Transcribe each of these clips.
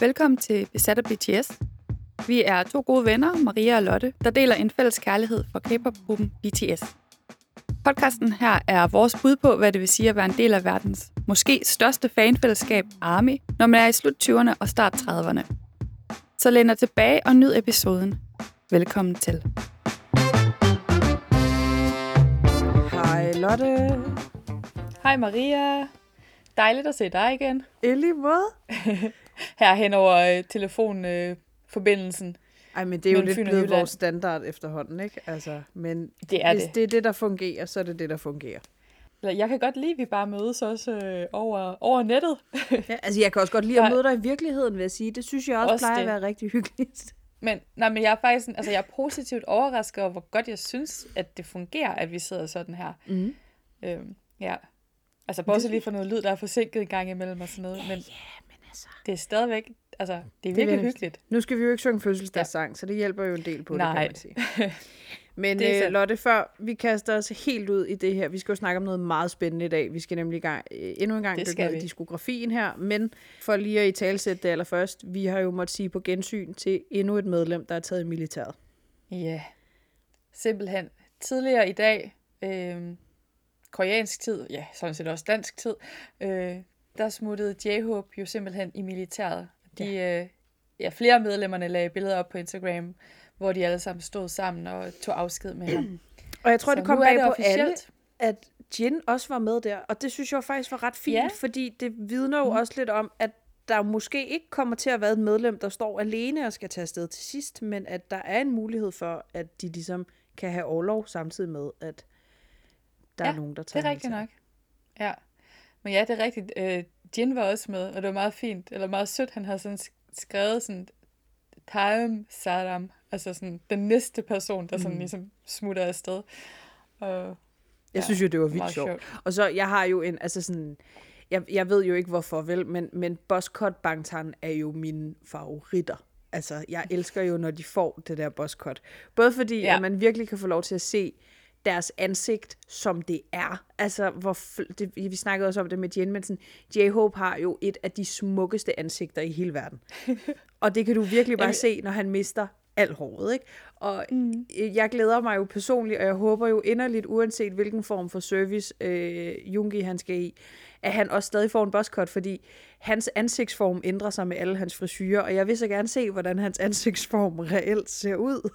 Velkommen til Besat af BTS. Vi er to gode venner, Maria og Lotte, der deler en fælles kærlighed for K-pop-gruppen BTS. Podcasten her er vores bud på, hvad det vil sige at være en del af verdens måske største fanfællesskab, ARMY, når man er i slut 20'erne og start 30'erne. Så læn dig tilbage og nyd episoden. Velkommen til. Hej Lotte. Hej Maria. Dejligt at se dig igen. I lige måde. Her hen over øh, telefonforbindelsen. Ej, men det er jo lidt Fyn blevet vores standard efterhånden, ikke? Altså, men Det er hvis det. det er det, der fungerer, så er det det, der fungerer. Jeg kan godt lide, at vi bare mødes også øh, over, over nettet. Ja, altså, jeg kan også godt lide at møde dig i virkeligheden, vil jeg sige. Det synes jeg også, Også plejer det. at være rigtig hyggeligt. Men, nej, men jeg er faktisk altså, jeg er positivt overrasket over, hvor godt jeg synes, at det fungerer, at vi sidder sådan her. Mm. Øhm, ja. Altså, bortset lige fra noget lyd, der er forsinket en gang imellem og sådan noget. Men Men altså... det er stadigvæk, altså, det er Det virkelig virkelig- hyggeligt. Nu skal vi jo ikke synge fødselsdagssang, ja. så det hjælper jo en del på Nej. det, kan man sige. Men Det øh. Lotte, før vi kaster os helt ud i det her, vi skal jo snakke om noget meget spændende i dag. Vi skal nemlig gang, øh, endnu en gang Det dykke ned i diskografien her, men for lige at i talsætte det allerførst, vi har jo måttet sige på gensyn til endnu et medlem, der er taget i militæret. Ja. Simpelthen. Tidligere i dag, øh, koreansk tid, ja, sådan set også dansk tid, øh, der smuttede J-Hope jo simpelthen i militæret. De, ja. Øh, ja, flere af medlemmerne lagde billeder op på Instagram, hvor de alle sammen stod sammen og tog afsked med ham. Og jeg tror, Så det kom bag det på alle, at Jin også var med der. Og det synes jeg faktisk var ret fint, Ja. fordi det vidner jo mm. også lidt om, at der måske ikke kommer til at være et medlem, der står alene og skal tage afsted til sidst, men at der er en mulighed for, at de ligesom kan have overlov samtidig med, at der Ja, er nogen, der Det tager er rigtigt nok. Ja. Men ja, det er rigtigt. Øh, Jin var også med, og det var meget fint, eller meget sødt. Han havde sådan sk- skrevet sådan, time Saddam, altså sådan den næste person, der sådan Mm. ligesom smutter afsted. Og, Jeg synes jo, det var vildt sjovt. Og så, jeg har jo en, altså sådan, jeg, jeg ved jo ikke hvorfor, vel, men, men Buzzcut Bangtan er jo mine favoritter. Altså, jeg elsker jo, når de får det der Buzzcut. Både fordi, Ja. ja. at man virkelig kan få lov til at se deres ansigt, som det er. Altså, hvor det, vi snakkede også om det med Jen, men sådan, J-Hope har jo et af de smukkeste ansigter i hele verden. Og det kan du virkelig bare Jamen- se, når han mister alt håret, ikke? Og mm. jeg glæder mig jo personligt, og jeg håber jo inderligt, uanset hvilken form for service øh, Jungi han skal i, at han også stadig får en buzzcut, fordi hans ansigtsform ændrer sig med alle hans frisyrer, og jeg vil så gerne se, hvordan hans ansigtsform reelt ser ud.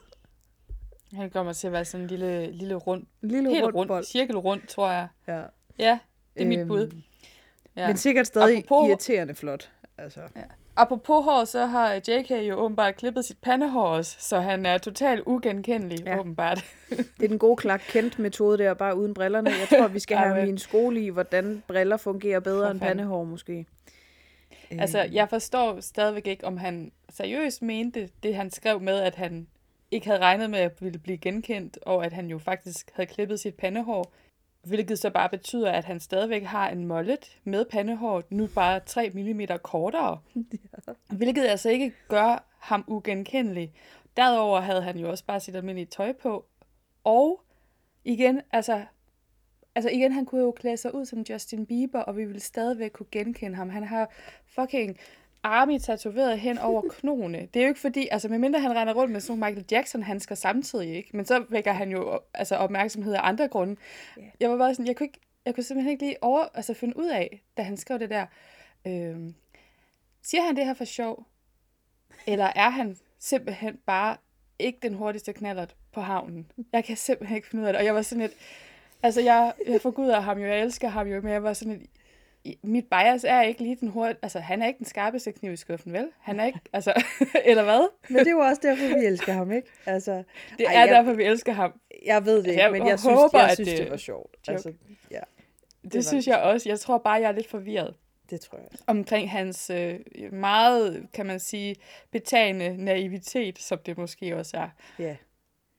han kommer til at være sådan en lille, lille rund, lille helt rund rundt, bold. cirkel rundt, tror jeg. Ja. Ja, det er mit Øhm, bud. Ja. Men sikkert stadig Apropos- irriterende flot. Altså. Ja. Apropos hår, så har JK jo åbenbart klippet sit pandehår også, så han er totalt ugenkendelig, ja. Åbenbart. Det er den gode Clark Kent metode der, bare uden brillerne. Jeg tror, vi skal have min skole i, hvordan briller fungerer bedre For end pandehår måske. Altså, Øh, jeg forstår stadigvæk ikke, om han seriøst mente det, han skrev med, at han ikke havde regnet med at ville blive genkendt, og at han jo faktisk havde klippet sit pandehår, hvilket så bare betyder, at han stadigvæk har en mollet med pandehår, nu bare 3 mm kortere, ja. hvilket altså ikke gør ham ugenkendelig. Derudover havde han jo også bare sit almindelige tøj på, og igen, altså, altså igen, han kunne jo klæde sig ud som Justin Bieber, og vi ville stadigvæk kunne genkende ham. Han har fucking army tatoveret hen over knoene. Det er jo ikke fordi, altså medmindre han render rundt med sådan nogle Michael Jackson-handsker samtidig, ikke? Men så vækker han jo altså, opmærksomhed af andre grunde. Ja. Jeg var bare sådan, jeg kunne, ikke, jeg kunne simpelthen ikke lige over, altså finde ud af, da han skrev det der, øhm, siger han det her for sjov? Eller er han simpelthen bare ikke den hurtigste knallert på havnen? Jeg kan simpelthen ikke finde ud af det. Og jeg var sådan lidt, altså jeg, jeg forguder ham jo, jeg elsker ham jo, men jeg var sådan lidt, mit bias er ikke lige den hurtige, altså han er ikke den skarpeste kniv i skuffen, vel? Han er ikke, altså, eller hvad? Men det er jo også derfor, vi elsker ham, ikke? Altså, Det Ej, er jeg- derfor, vi elsker ham. jeg ved det ikke, Jeg men jeg synes, håber, jeg at synes det, det- var sjovt. joke. Altså, ja, Det, det synes jeg også. Jeg tror bare, jeg er lidt forvirret det tror jeg også. omkring hans øh, meget, kan man sige, betagende naivitet, som det måske også er. Ja,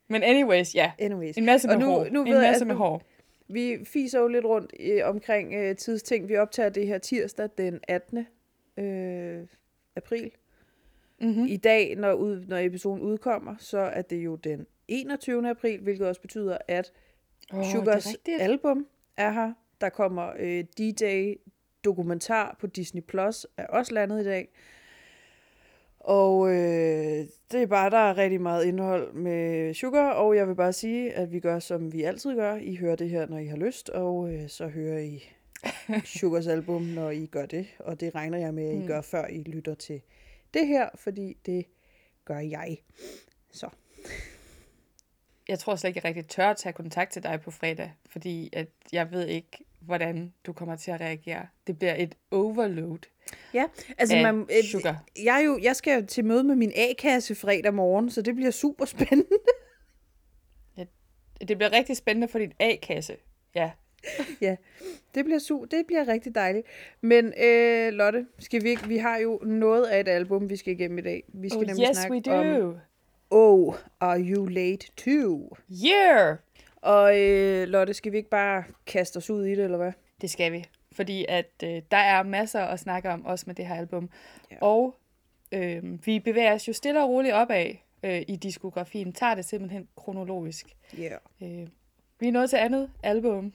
Men anyways, ja. anyways. En masse med Og nu- hår. nu en ved jeg, masse at med nu- hår. Vi fiser jo lidt rundt øh, omkring øh, tidsting. Vi optager det her tirsdag den 18. Øh, april. Mm-hmm. I dag, når, ud, når episoden udkommer, så er det jo den 21. april, hvilket også betyder, at Oh, Sugars er album er her. Der kommer øh, D-Day dokumentar på Disney Plus, er også landet i dag. Og øh, det er bare, der er rigtig meget indhold med Sugar, og jeg vil bare sige, at vi gør, som vi altid gør. I hører det her, når I har lyst, og øh, så hører I Sugars album, når I gør det. Og det regner jeg med, at I Mm. gør, før I lytter til det her, fordi det gør jeg. Så. Jeg tror slet ikke, jeg rigtig tør at tage kontakt til dig på fredag, fordi at jeg ved ikke, hvordan du kommer til at reagere. Det bliver et overload Ja, altså man, øh, sugar. jeg, jo, jeg skal jo til møde med min A-kasse fredag morgen, så det bliver super spændende. Det bliver rigtig spændende for din A-kasse. Ja, ja, det bliver, su- det bliver rigtig dejligt. Men øh, Lotte, skal vi, ikke, vi har jo noget af et album, vi skal igennem i dag. Vi skal oh, nemlig yes snakke we om do. Oh, Are You Late Too? Yeah! Og øh, Lotte, skal vi ikke bare kaste os ud i det, eller hvad? Det skal vi, fordi at øh, der er masser at snakke om, også med det her album. Ja. Og øh, vi bevæger os jo stille og roligt opad øh, i diskografien, tager det simpelthen kronologisk. Yeah. Øh, vi er nået til andet album.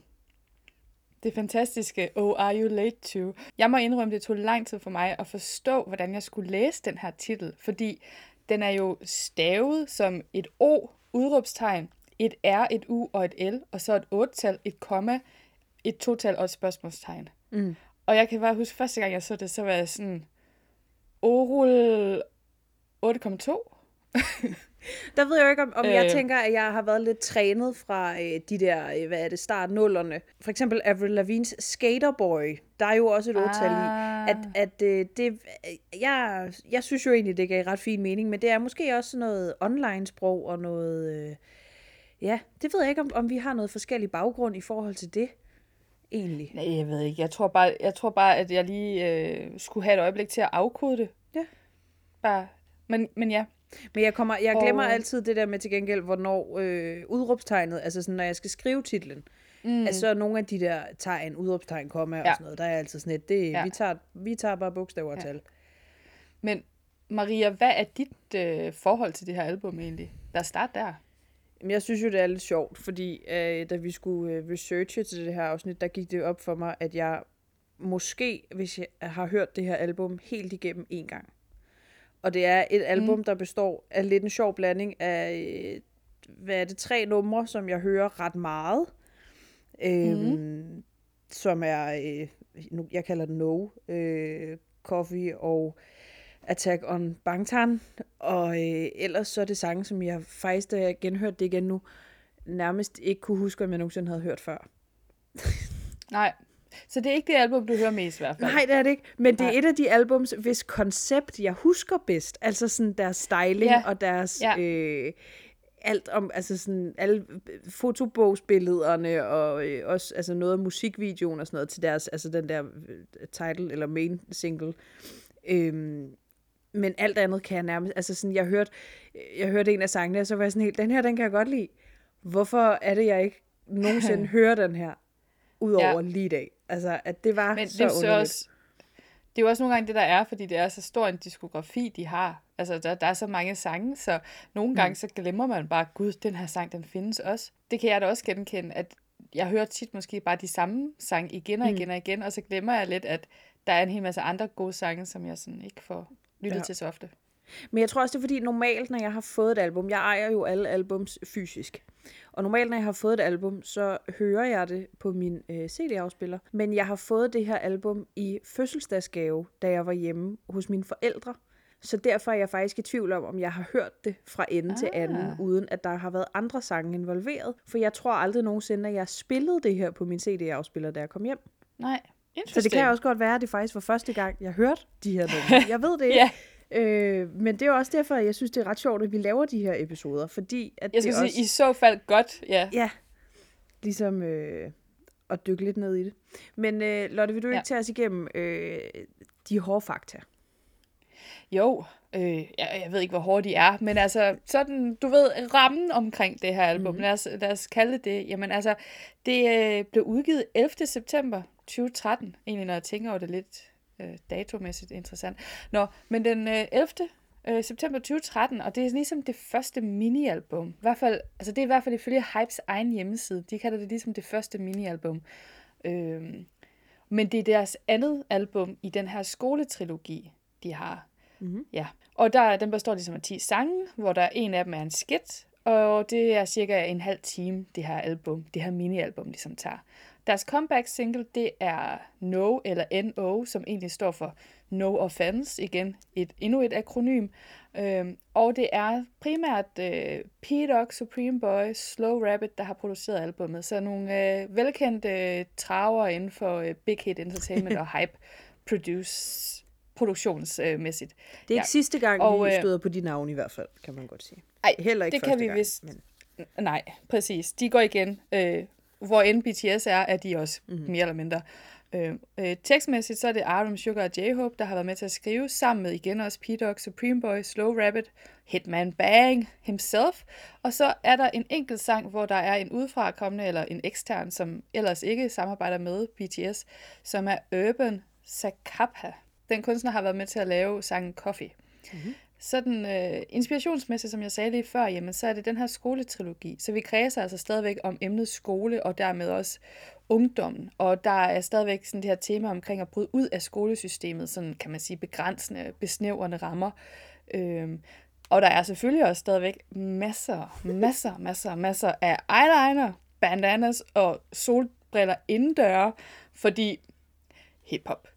Det fantastiske Oh Are You Late To. Jeg må indrømme, det tog lang tid for mig at forstå, hvordan jeg skulle læse den her titel, fordi den er jo stavet som et O, udråbstegn, et R, et U og et L, og så et otal, et komma, et total og et spørgsmålstegn. Mm. Og jeg kan bare huske, første gang jeg så det, så var jeg sådan, Orul 8,2? Der ved jeg jo ikke, om, om øh. jeg tænker, at jeg har været lidt trænet fra øh, de der, øh, hvad er det, start nullerne. For eksempel Avril Lavigne's Skaterboy. Der er jo også et otal i. Ah. At, at øh, det, øh, jeg, jeg synes jo egentlig, det gav ret fin mening, men det er måske også noget online-sprog og noget... Øh, ja, det ved jeg ikke, om, om vi har noget forskellig baggrund i forhold til det, egentlig. Nej, jeg ved ikke. Jeg tror bare, jeg tror bare at jeg lige øh, skulle have et øjeblik til at afkode det. Ja. Bare. Men, men ja. Men jeg, kommer, jeg glemmer Og- altid det der med til gengæld, hvornår øh, udråbstegnet, altså sådan, når jeg skal skrive titlen, Mm. Altså nogle af de der tegn, udråbstegn, komma og Ja. sådan noget, der er altid sådan et, det, ja. vi, tager, vi tager bare bogstaver og Ja. tal. Men Maria, hvad er dit øh, forhold til det her album egentlig? Lad os starte der. Men jeg synes jo, det er lidt sjovt, fordi øh, da vi skulle øh, researche til det her afsnit, der gik det op for mig, at jeg måske, hvis jeg har hørt det her album helt igennem en gang. Og det er et album, mm. der består af lidt en sjov blanding af, øh, hvad er det, tre numre, som jeg hører ret meget. Øhm, mm. Som er, øh, nu, jeg kalder det No, øh, Coffee og Attack on Bangtan. Og øh, ellers så er det sange, som jeg faktisk, da jeg genhørte det igen nu, nærmest ikke kunne huske, om jeg nogensinde havde hørt før. Nej. Så det er ikke det album, du hører mest i hvert fald? Nej, det er det ikke. Men det er Nej. et af de albums, hvis koncept jeg husker bedst. Altså sådan deres styling Ja. og deres... Ja. Øh, alt om, altså sådan, alle fotobogsbillederne og øh, også altså noget af musikvideoen og sådan noget til deres, altså den der øh, title eller main single. Øhm, men alt andet kan jeg nærmest, altså sådan, jeg hørte, jeg hørte en af sangene, og så var jeg sådan helt, den her, den kan jeg godt lide. Hvorfor er det, jeg ikke nogensinde hører den her, udover ja. lige i dag? Altså, at det var Men så det er, underligt. også, det er jo også nogle gange det, der er, fordi det er så stor en diskografi, de har. Altså, der, der er så mange sange, så nogle gange så glemmer man bare, gud, den her sang, den findes også. Det kan jeg da også genkende, at jeg hører tit måske bare de samme sange igen og igen og igen, og så glemmer jeg lidt, at der er en hel masse andre gode sange, som jeg sådan ikke får lyttet Ja. til så ofte. Men jeg tror også, det er fordi, normalt, når jeg har fået et album, jeg ejer jo alle albums fysisk. Og normalt, når jeg har fået et album, så hører jeg det på min øh, CD-afspiller. Men jeg har fået det her album i fødselsdagsgave, da jeg var hjemme hos mine forældre. Så derfor er jeg faktisk i tvivl om, om jeg har hørt det fra ende ah. til anden, uden at der har været andre sange involveret. For jeg tror aldrig nogensinde, at jeg spillede det her på min CD-afspiller, da jeg kom hjem. Nej, Så det kan også godt være, at det faktisk var første gang, jeg hørte de her numre. Jeg ved det ikke. Ja, Øh, men det er også derfor, at jeg synes, det er ret sjovt, at vi laver de her episoder, fordi at jeg det skulle også, sige, i så fald godt, ja. ja, ligesom øh, at dykke lidt ned i det. Men øh, Lotte, vil du Ja. ikke tage os igennem øh, de hårde fakta? Jo, øh, jeg, jeg ved ikke, hvor hårde de er, men altså, sådan, du ved, rammen omkring det her album, mm. lad, os, lad os kalde det det. Jamen altså, det øh, blev udgivet 11. september 2013, egentlig når jeg tænker over det lidt øh, datomæssigt interessant. Nå, men den øh, 11. Øh, september 2013, og det er ligesom det første minialbum. I hvert fald, altså det er i hvert fald ifølge Hypes egen hjemmeside. De kalder det ligesom det første minialbum. Øh, men det er deres andet album i den her skoletrilogi, de har. Mhm. Ja, og der, den består ligesom af 10 sange, hvor der en af dem er en skit, og det er cirka en halv time, det her album, det her mini-album ligesom tager. Deres comeback single, det er No eller NO, som egentlig står for No Offense, igen et, endnu et akronym. Øhm, og det er primært øh, P-Dog, Supreme Boy, Slow Rabbit, der har produceret albummet. Så nogle øh, velkendte øh, traver inden for øh, Big Hit Entertainment og Hype produce, produktionsmæssigt. Det er ikke Ja. sidste gang, Og, vi øh, støder på de navne i hvert fald, kan man godt sige. Ej, Heller ikke det kan vi gang, vist. Men... Nej, præcis. De går igen. Øh, hvor end BTS er, er de også Mhm. mm-hmm. mere eller mindre. Øh, øh, tekstmæssigt så er det Aram Sugar og J-Hope, der har været med til at skrive, sammen med igen også P-Dog, Supreme Boy, Slow Rabbit, Hitman Bang himself. Og så er der en enkelt sang, hvor der er en udefrakommende eller en ekstern, som ellers ikke samarbejder med BTS, som er Urban Sakapa. Den kunstner har været med til at lave sangen Coffee. Sådan øh, inspirationsmæssigt, som jeg sagde lige før, jamen, så er det den her skoletrilogi. Så vi kredser altså stadigvæk om emnet skole, og dermed også ungdommen. Og der er stadigvæk sådan det her tema omkring at bryde ud af skolesystemet, sådan kan man sige begrænsende, besnævrende rammer. Øhm, og der er selvfølgelig også stadigvæk masser, masser, masser, masser af eyeliner, bandanas og solbriller indendøre, fordi hiphop.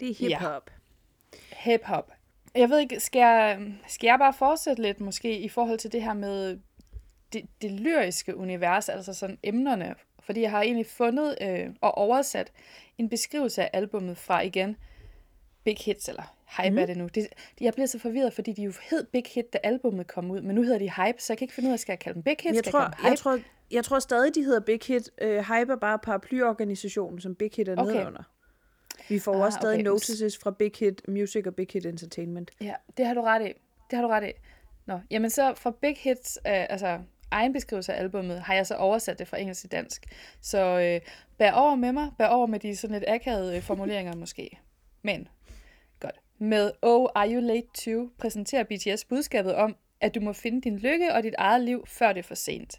Det er hip-hop. Hip-hop. Jeg ved ikke, skal jeg, skal jeg bare fortsætte lidt måske i forhold til det her med det, det lyriske univers, altså sådan emnerne? Fordi jeg har egentlig fundet øh, og oversat en beskrivelse af albummet fra igen Big Hits, eller Hype mm. er det nu. Det, jeg bliver så forvirret, fordi de jo hed Big Hit, da albummet kom ud, men nu hedder de Hype, så jeg kan ikke finde ud af, skal jeg kalde dem Big Hits? Jeg skal tror, kalde dem Hype? jeg, tror, jeg tror stadig, de hedder Big Hit. Uh, Hype er bare paraplyorganisationen, som Big Hit er Okay. okay. Vi får Ah, også stadig okay. okay. notices fra Big Hit Music og Big Hit Entertainment. Ja, det har du ret i. Det har du ret i. Nå, jamen så fra Big Hits, øh, altså egen beskrivelse af albummet, har jeg så oversat det fra engelsk til dansk. Så øh, bær over med mig, bær over med de sådan lidt akavede øh, formuleringer måske. Men, godt. Med Oh, Are You Late To præsenterer BTS budskabet om, at du må finde din lykke og dit eget liv, før det er for sent.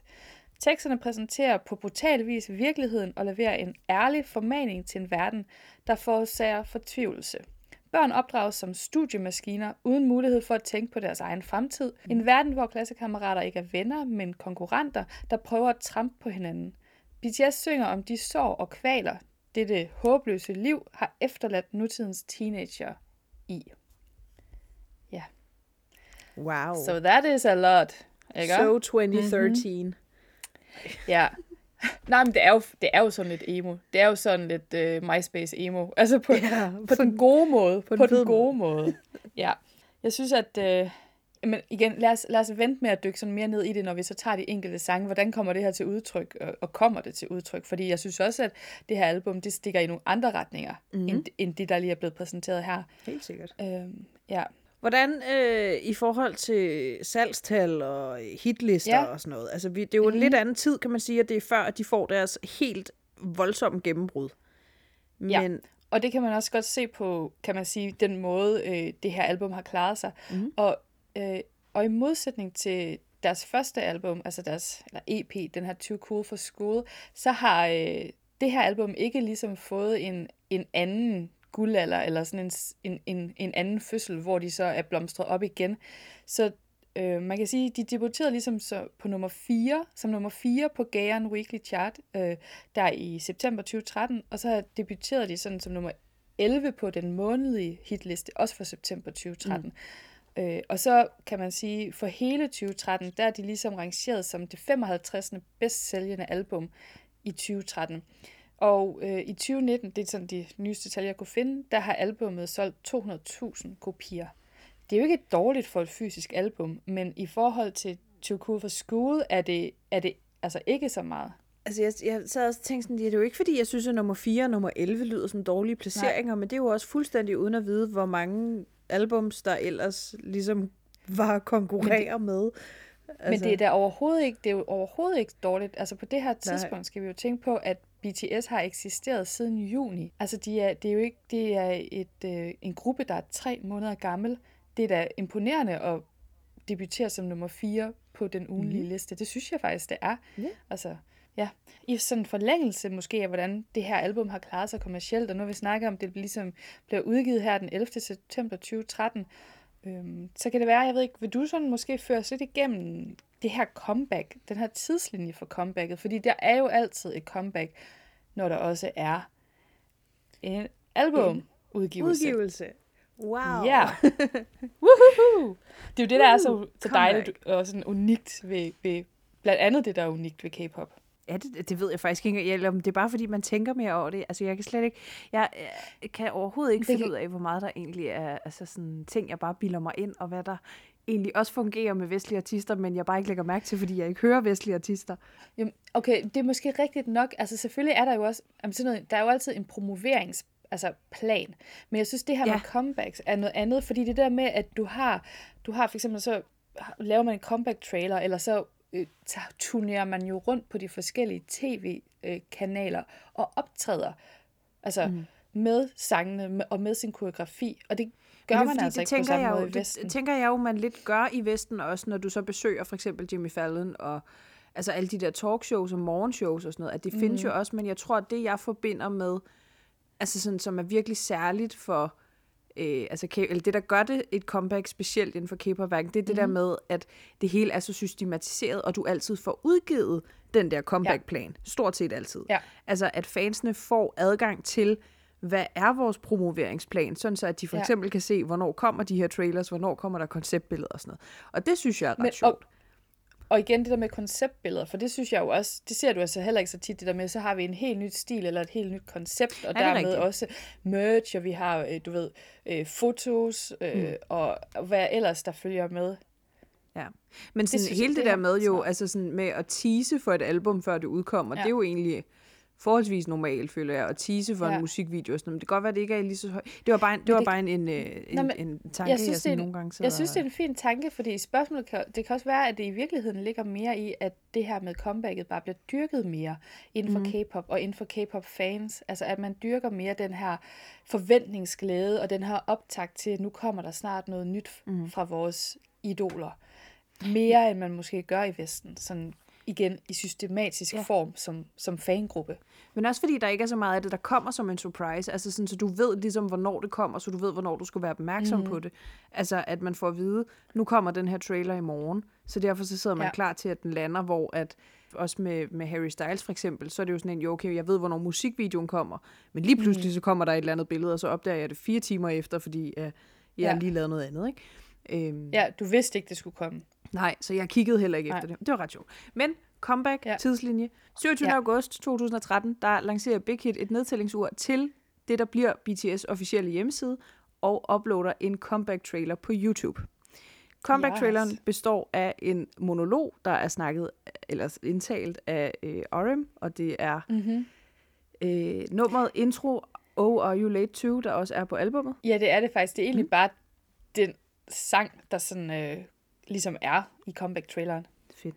Teksterne præsenterer på brutal vis virkeligheden og leverer en ærlig formaning til en verden, der forårsager fortvivlelse. Børn opdrages som studiemaskiner uden mulighed for at tænke på deres egen fremtid. En verden, hvor klassekammerater ikke er venner, men konkurrenter, der prøver at trampe på hinanden. BTS synger om de sår og kvaler, dette håbløse liv har efterladt nutidens teenager i. Ja. Wow. So that is a lot. Ikke? so 2013. Mm-hmm. Ja. Nej, men det er, jo, det er jo sådan lidt emo. Det er jo sådan lidt uh, MySpace emo. Altså på, Ja, på den gode måde. På, den på den fede gode måde. Ja. Jeg synes, at... Uh, men igen, lad os, lad os vente med at dykke sådan mere ned i det, når vi så tager de enkelte sange. Hvordan kommer det her til udtryk, og, og kommer det til udtryk? Fordi jeg synes også, at det her album, det stikker i nogle andre retninger, Mhm. mm-hmm. end, end det, der lige er blevet præsenteret her. Helt sikkert. Øhm, ja. Hvordan øh, i forhold til salgstal og hitlister Ja. ja. og sådan noget? Altså, vi, det er jo mm-hmm. en lidt anden tid, kan man sige, at det er før, at de får deres helt voldsomme gennembrud. Ja. Men Og det kan man også godt se på, kan man sige, den måde, øh, det her album har klaret sig. Mhm. Mm. Og, øh, og i modsætning til deres første album, altså deres eller EP, den her Too Cool for School, så har øh, det her album ikke ligesom fået en, en anden guldalder, eller sådan en, en, en, en anden fødsel, hvor de så er blomstret op igen. Så øh, man kan sige, de debuterede ligesom så på nummer 4, som nummer 4 på Gaon Weekly Chart, øh, der i september 2013, og så debuterede de sådan som nummer 11 på den månedlige hitliste, også for september 2013. Mm. Øh, og så kan man sige, for hele 2013, der er de ligesom rangeret som det 55. bedst sælgende album i 2013. Og øh, i 2019, det er sådan de nyeste tal, jeg kunne finde, der har albummet solgt 200.000 kopier. Det er jo ikke dårligt for et fysisk album, men i forhold til Too Cool for School er det, er det altså ikke så meget. altså, jeg, jeg sad også og tænkte sådan, det er jo ikke fordi, jeg synes, at nummer 4 og nummer 11 lyder som dårlige placeringer, Nej. men det er jo også fuldstændig uden at vide, hvor mange albums, der ellers ligesom var at konkurrere med. Altså, Men det er da overhovedet ikke, det er jo overhovedet ikke dårligt. Altså på det her tidspunkt Nej. skal vi jo tænke på, at BTS har eksisteret siden juni. Altså de er, det er jo ikke, det er et, øh, en gruppe, der er tre måneder gammel. Det er da imponerende at debutere som nummer 4 på den ugenlige mm. liste. Det synes jeg faktisk, det er. Ja. Altså, ja. I sådan forlængelse måske af, hvordan det her album har klaret sig kommercielt, og nu vi snakket om, det ligesom bliver udgivet her den 11. september 2013, Øhm, så kan det være, jeg ved ikke, vil du sådan måske føre os lidt igennem det her comeback, den her tidslinje for comebacket? Fordi der er jo altid et comeback, når der også er en albumudgivelse. Udgivelse. Wow. Ja. Woohoo! Det er jo det, der er så, så dejligt og sådan unikt ved, ved, blandt andet det, der er unikt ved K-pop. Ja, det, det ved jeg faktisk ikke. Eller om det er bare, fordi man tænker mere over det. Altså, jeg kan slet ikke... Jeg, jeg kan overhovedet ikke det finde kan... ud af, hvor meget der egentlig er altså sådan, ting, jeg bare bilder mig ind, og hvad der egentlig også fungerer med vestlige artister, men jeg bare ikke lægger mærke til, fordi jeg ikke hører vestlige artister. Jamen, okay, det er måske rigtigt nok. Altså, selvfølgelig er der jo også... Jamen, sådan noget, der er jo altid en promoverings altså plan. Men jeg synes, det her ja. med comebacks er noget andet, fordi det der med, at du har, du har for eksempel så laver man en comeback trailer, eller så øh, turnerer man jo rundt på de forskellige tv-kanaler og optræder altså mm. med sangene og med sin koreografi. Og det gør det, man altså det ikke på samme måde jo, i Vesten. Det tænker jeg jo, man lidt gør i Vesten også, når du så besøger for eksempel Jimmy Fallon og altså alle de der talkshows og morgenshows og sådan noget, at det mm. findes jo også, men jeg tror, at det jeg forbinder med, altså sådan, som er virkelig særligt for øh, altså, eller det, der gør det et comeback specielt inden for k det er det mm. der med, at det hele er så systematiseret, og du altid får udgivet den der comeback-plan. Ja. Stort set altid. Ja. Altså, at fansene får adgang til, hvad er vores promoveringsplan, sådan så at de for ja. eksempel kan se, hvornår kommer de her trailers, hvornår kommer der konceptbilleder og sådan noget. Og det synes jeg er ret Men, sjovt. Og, og igen det der med konceptbilleder, for det synes jeg jo også, det ser du altså heller ikke så tit, det der med, så har vi en helt nyt stil eller et helt nyt koncept, og dermed rigtigt? også merch, og vi har, øh, du ved, øh, fotos, øh, mm. og hvad ellers der følger med. Ja, men sådan, det hele jeg, det, det der med jo, altså sådan med at tease for et album, før det udkommer, ja. det er jo egentlig forholdsvis normalt, føler jeg, at tease for ja. en musikvideo og sådan. Men det kan godt være, at det ikke er lige så højt. Det var bare en, det var det, bare en, en, en, Nå, men, en tanke, jeg, synes, jeg nogle gange sidder... Jeg synes, det er en fin tanke, fordi spørgsmålet kan, det kan også være, at det i virkeligheden ligger mere i, at det her med comebacket bare bliver dyrket mere inden for mm. K-pop og inden for K-pop-fans. Altså, at man dyrker mere den her forventningsglæde og den her optakt til, at nu kommer der snart noget nyt mm. fra vores idoler. Mere, end man måske gør i Vesten. Sådan igen i systematisk ja. form som, som fangruppe. Men også fordi der ikke er så meget af det, der kommer som en surprise. Altså sådan, så du ved ligesom, hvornår det kommer, så du ved, hvornår du skal være opmærksom mm. på det. Altså at man får at vide, nu kommer den her trailer i morgen. Så derfor så sidder man ja. klar til, at den lander, hvor at også med, med Harry Styles for eksempel, så er det jo sådan en, jo okay, jeg ved, hvornår musikvideoen kommer, men lige pludselig mm. så kommer der et eller andet billede, og så opdager jeg det fire timer efter, fordi uh, jeg ja. har lige lavet noget andet, ikke? Øhm. Ja, du vidste ikke, det skulle komme. Nej, så jeg kiggede heller ikke Nej. efter det. Det var ret sjovt. Men comeback, ja. tidslinje. 27. Ja. august 2013, der lancerer Big Hit et nedtællingsur til det, der bliver BTS officielle hjemmeside, og uploader en comeback-trailer på YouTube. Comeback-traileren yes. består af en monolog, der er snakket, eller indtalt af øh, RM, og det er mm-hmm. øh, nummeret intro Oh Are You Late To, der også er på albummet. Ja, det er det faktisk. Det er egentlig mm. bare den sang, der sådan øh, ligesom er i comeback-traileren. Fedt.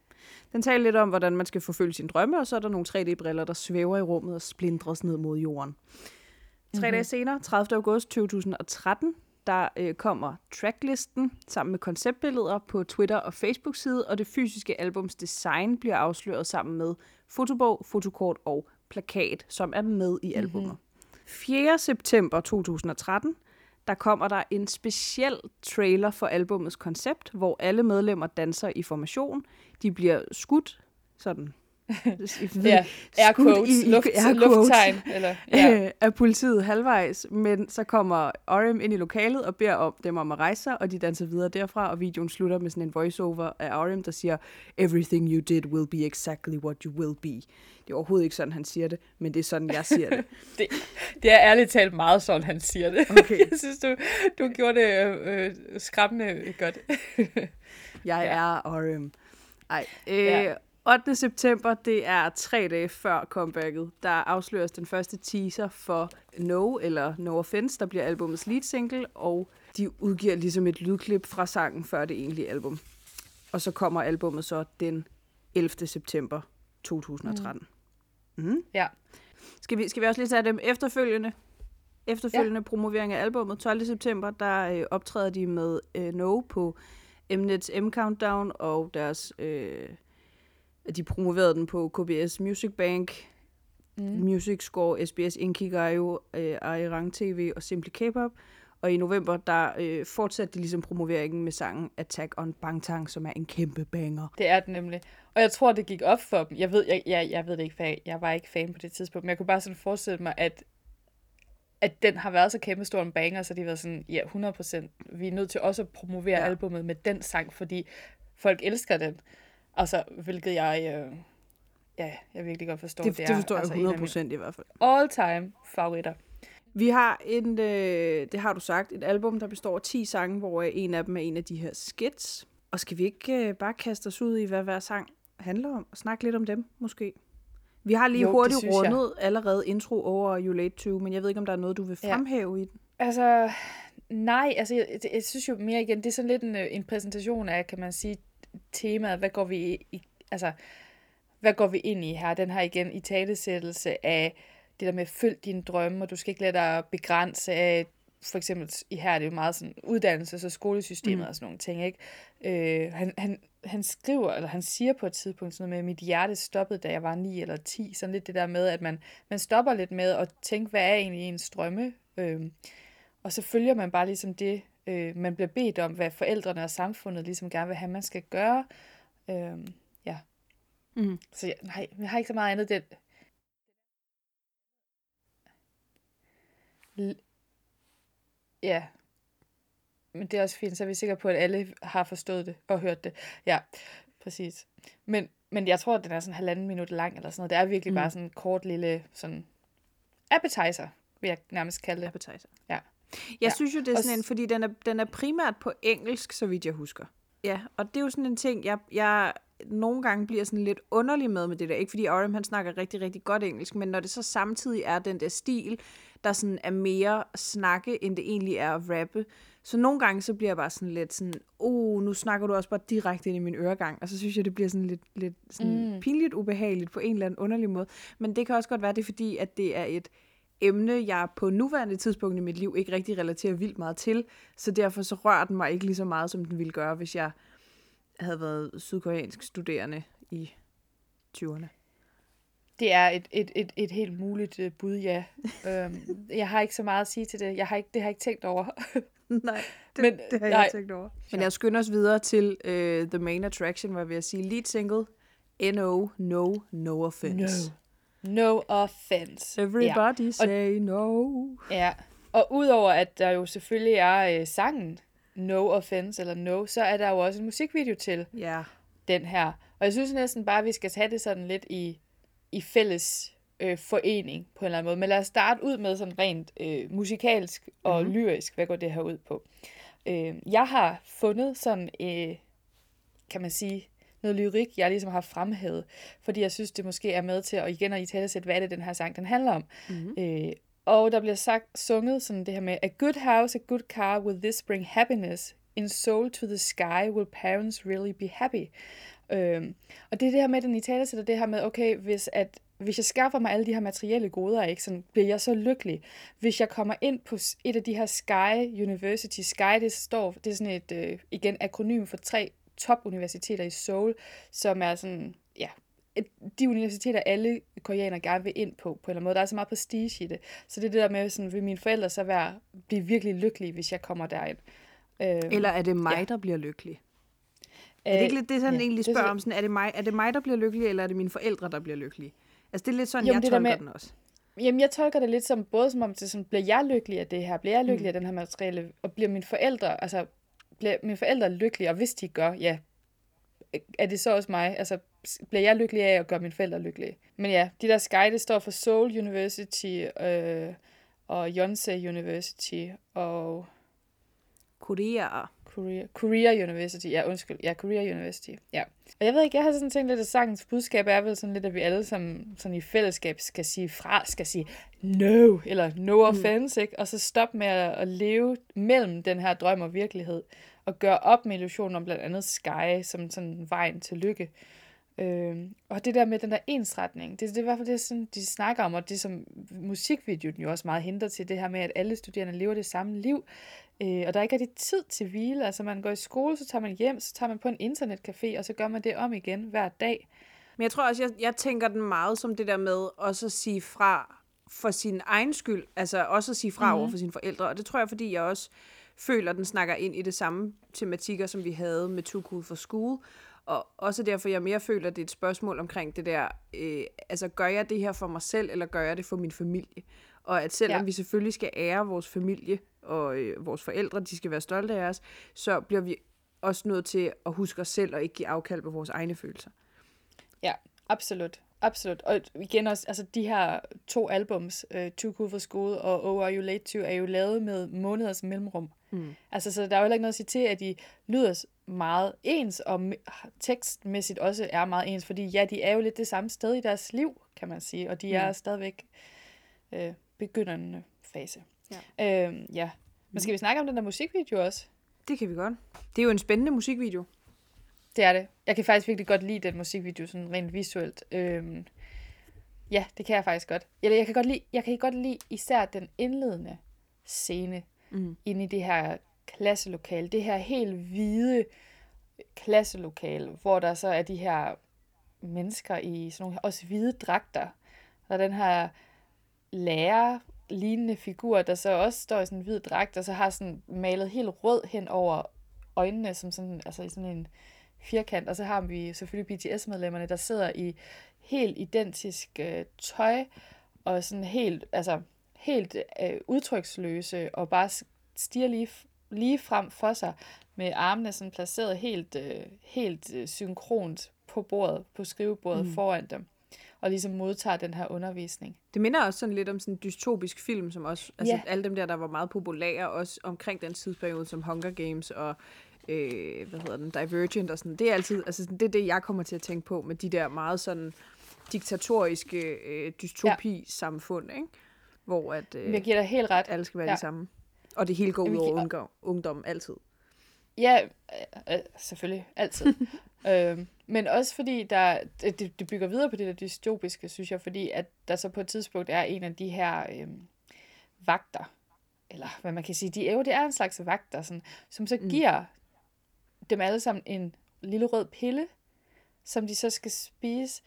Den taler lidt om, hvordan man skal forfølge sine drømme, og så er der nogle 3D-briller, der svæver i rummet og splindres ned mod jorden. Tre mm-hmm. dage senere, 30. august 2013, der øh, kommer tracklisten sammen med konceptbilleder på Twitter og Facebook-side, og det fysiske albums design bliver afsløret sammen med fotobog, fotokort og plakat, som er med i albumet. Mm-hmm. 4. september 2013, der kommer der en speciel trailer for albumets koncept, hvor alle medlemmer danser i formation. De bliver skudt sådan ja, air quotes, i, luft, air quotes, lufttegn. Eller, ja. af politiet halvvejs, men så kommer RM ind i lokalet og beder om dem om at rejse sig, og de danser videre derfra, og videoen slutter med sådan en voiceover af RM, der siger, Everything you did will be exactly what you will be. Det er overhovedet ikke sådan, han siger det, men det er sådan, jeg siger det. det, det er ærligt talt meget sådan, han siger det. Okay. jeg synes, du, du gjorde det øh, skræmmende godt. jeg ja. er RM. Ej, øh, ja. 8. september, det er tre dage før comebacket, der afsløres den første teaser for No, eller No Offense, der bliver albumets lead single, og de udgiver ligesom et lydklip fra sangen før det egentlige album. Og så kommer albummet så den 11. september 2013. Mm. Mm. Ja. Skal vi, skal vi også lige tage dem efterfølgende? Efterfølgende ja. promovering af albummet. 12. september, der øh, optræder de med øh, No på Mnet's M-Countdown og deres... Øh, de promoverede den på KBS Music Bank, mm. Music Score, SBS Inkigayo, øh, Arirang TV og Simply K-pop. Og i november, der øh, fortsatte de ligesom promoveringen med sangen Attack on Bangtang, som er en kæmpe banger. Det er det nemlig. Og jeg tror, det gik op for dem. Jeg ved, jeg, jeg, jeg ved det ikke, for jeg, jeg var ikke fan på det tidspunkt, men jeg kunne bare sådan forestille mig, at at den har været så kæmpe stor en banger, så de var sådan, ja, 100%, vi er nødt til også at promovere ja. albumet med den sang, fordi folk elsker den. Altså, hvilket jeg, øh, ja, jeg virkelig godt forstår. Det, det, det forstår jeg altså 100% i hvert fald. All time favoritter. Vi har en, øh, det har du sagt, et album, der består af 10 sange, hvor en af dem er en af de her skits. Og skal vi ikke øh, bare kaste os ud i, hvad hver sang handler om, og snakke lidt om dem, måske? Vi har lige jo, hurtigt rundet jeg. allerede intro over You Late To, men jeg ved ikke, om der er noget, du vil fremhæve ja. i den. Altså, nej, altså jeg, jeg synes jo mere igen, det er sådan lidt en, en præsentation af, kan man sige, temaet, hvad går vi i, altså, hvad går vi ind i her? Den har igen i talesættelse af det der med, følg dine drømme, og du skal ikke lade dig begrænse af, for eksempel i her er det jo meget sådan uddannelses- og skolesystemet mm. og sådan nogle ting, ikke? Øh, han, han, han skriver, eller han siger på et tidspunkt sådan noget med, at mit hjerte stoppede, da jeg var 9 eller 10. Sådan lidt det der med, at man, man stopper lidt med at tænke, hvad er egentlig ens drømme? Øh, og så følger man bare ligesom det, øh, man bliver bedt om, hvad forældrene og samfundet ligesom gerne vil have, man skal gøre. Øh, ja. Mm. Så jeg, nej, jeg har ikke så meget andet. Det, Ja. Men det er også fint, så er vi sikre på, at alle har forstået det og hørt det. Ja, præcis. Men, men jeg tror, at den er sådan halvanden minut lang eller sådan noget. Det er virkelig mm. bare sådan en kort lille sådan appetizer, vil jeg nærmest kalde det. Appetizer. Ja. Jeg ja. synes jo, det er sådan en, fordi den er, den er primært på engelsk, så vidt jeg husker. Ja, og det er jo sådan en ting, jeg, jeg nogle gange bliver sådan lidt underlig med med det der. Ikke fordi R.M. han snakker rigtig, rigtig godt engelsk, men når det så samtidig er den der stil, der sådan er mere snakke, end det egentlig er at rappe. Så nogle gange, så bliver jeg bare sådan lidt sådan, oh, nu snakker du også bare direkte ind i min øregang. Og så synes jeg, det bliver sådan lidt, lidt sådan mm. pinligt ubehageligt på en eller anden underlig måde. Men det kan også godt være, det er fordi, at det er et emne, jeg på nuværende tidspunkt i mit liv ikke rigtig relaterer vildt meget til. Så derfor så rører den mig ikke lige så meget, som den ville gøre, hvis jeg havde været sydkoreansk studerende i 20'erne. Det er et, et, et, et helt muligt uh, bud, ja. øhm, jeg har ikke så meget at sige til det. Jeg har ikke, det har jeg ikke tænkt over. nej, det, Men, det har jeg nej. ikke tænkt over. Men jeg skynder os videre til uh, The Main Attraction, hvor vi at sige lead single, No, No, No Offense. No, no offense. Everybody ja. say og, no. Ja, og udover at der jo selvfølgelig er uh, sangen, No Offense, eller No, så er der jo også en musikvideo til ja. den her. Og jeg synes næsten bare, at vi skal tage det sådan lidt i i fælles øh, forening på en eller anden måde. Men lad os starte ud med sådan rent øh, musikalsk og mm-hmm. lyrisk. Hvad går det her ud på? Øh, jeg har fundet sådan, øh, kan man sige, noget lyrik, jeg ligesom har fremhævet, fordi jeg synes, det måske er med til at igen at i tale sætte, hvad er det, den her sang den handler om. Mm-hmm. Øh, og der bliver sagt, sunget sådan det her med, A good house, a good car, will this bring happiness? In soul to the sky, will parents really be happy? Øhm, og det er det her med, den i tale sætter det her med, okay, hvis, at, hvis jeg skaffer mig alle de her materielle goder, ikke, så bliver jeg så lykkelig. Hvis jeg kommer ind på et af de her Sky University, Sky, det står, det er sådan et, øh, igen, akronym for tre topuniversiteter i Seoul, som er sådan, ja, de universiteter, alle koreanere gerne vil ind på, på en eller anden måde. Der er så meget prestige i det. Så det er det der med, sådan, vil mine forældre så være, blive virkelig lykkelige, hvis jeg kommer derind. Øhm, Eller er det mig, ja. der bliver lykkelig? Er det ikke lidt det, han ja, egentlig spørger det, om? Sådan, er, det mig, er det mig, der bliver lykkelig, eller er det mine forældre, der bliver lykkelige? Altså, det er lidt sådan, Jamen, jeg tolker med, den også. Jamen, jeg tolker det lidt som, både som om, det sådan, bliver jeg lykkelig af det her? Bliver jeg lykkelig mm. af den her materiale? Og bliver mine forældre, altså, bliver mine forældre lykkelige? Og hvis de gør, ja, er det så også mig? Altså, bliver jeg lykkelig af at gøre mine forældre lykkelige? Men ja, de der Sky, det står for Seoul University øh, og Yonsei University og... Korea. Korea, Korea University, ja undskyld, ja Korea University, ja. Og jeg ved ikke, jeg har sådan tænkt lidt, at sangens budskab er vel sådan lidt, at vi alle som sådan i fællesskab skal sige fra, skal sige no, eller no mm. offense, mm. ikke? Og så stoppe med at, at leve mellem den her drøm og virkelighed, og gøre op med illusionen om blandt andet sky, som sådan vejen til lykke. Øh, og det der med den der ensretning, det, det er i hvert fald det, sådan, de snakker om, og det som musikvideoen jo også meget henter til, det her med, at alle studerende lever det samme liv, øh, og der ikke er det tid til hvile. Altså man går i skole, så tager man hjem, så tager man på en internetcafé, og så gør man det om igen hver dag. Men jeg tror også, jeg, jeg tænker den meget som det der med også at sige fra for sin egen skyld, altså også at sige fra mm-hmm. over for sine forældre, og det tror jeg, fordi jeg også føler, at den snakker ind i det samme tematikker, som vi havde med Too Cool for School, og også derfor, jeg mere føler, at det er et spørgsmål omkring det der, øh, altså gør jeg det her for mig selv, eller gør jeg det for min familie? Og at selvom ja. vi selvfølgelig skal ære vores familie, og øh, vores forældre, de skal være stolte af os, så bliver vi også nødt til at huske os selv, og ikke give afkald på vores egne følelser. Ja, absolut. Absolut. Og igen også, altså de her to albums, uh, Too Cool for School og Oh Are You Late To, er jo lavet med måneders mellemrum. Mm. Altså, så der er jo heller ikke noget at sige til, at de lyder meget ens, og tekstmæssigt også er meget ens, fordi ja, de er jo lidt det samme sted i deres liv, kan man sige, og de mm. er stadigvæk øh, begyndende fase. Ja. Øh, ja. Men skal vi snakke om den der musikvideo også? Det kan vi godt. Det er jo en spændende musikvideo. Det er det. Jeg kan faktisk virkelig godt lide den musikvideo, sådan rent visuelt. Øhm, ja, det kan jeg faktisk godt. Eller jeg kan godt lide, jeg kan godt lide især den indledende scene mm. inde i det her klasselokale. Det her helt hvide klasselokale, hvor der så er de her mennesker i sådan nogle også hvide dragter. Og den her lærer lignende figur, der så også står i sådan en hvid dragt, og så har sådan malet helt rød hen over øjnene, som sådan, altså i sådan en firkant, og så har vi selvfølgelig BTS-medlemmerne, der sidder i helt identisk øh, tøj, og sådan helt, altså, helt øh, udtryksløse, og bare stiger lige, lige frem for sig, med armene sådan placeret helt, øh, helt øh, synkront på bordet, på skrivebordet mm. foran dem og ligesom modtager den her undervisning. Det minder også sådan lidt om sådan en dystopisk film, som også, altså yeah. alle dem der, der var meget populære, også omkring den tidsperiode, som Hunger Games og øh, hvad hedder den, Divergent og sådan. Det er altid, altså det er det, jeg kommer til at tænke på med de der meget sådan diktatoriske øh, dystopi-samfund, ikke? Hvor at øh, jeg giver dig helt ret. alle skal være ja. de samme. Og det hele går ud over ungdom, ungdom altid. Ja, øh, øh, selvfølgelig. Altid. øhm, men også fordi, der, det, det bygger videre på det der dystopiske, synes jeg, fordi at der så på et tidspunkt er en af de her øhm, vagter, eller hvad man kan sige, de er jo, det er en slags vagter, sådan, som så mm. giver dem alle sammen en lille rød pille, som de så skal spise.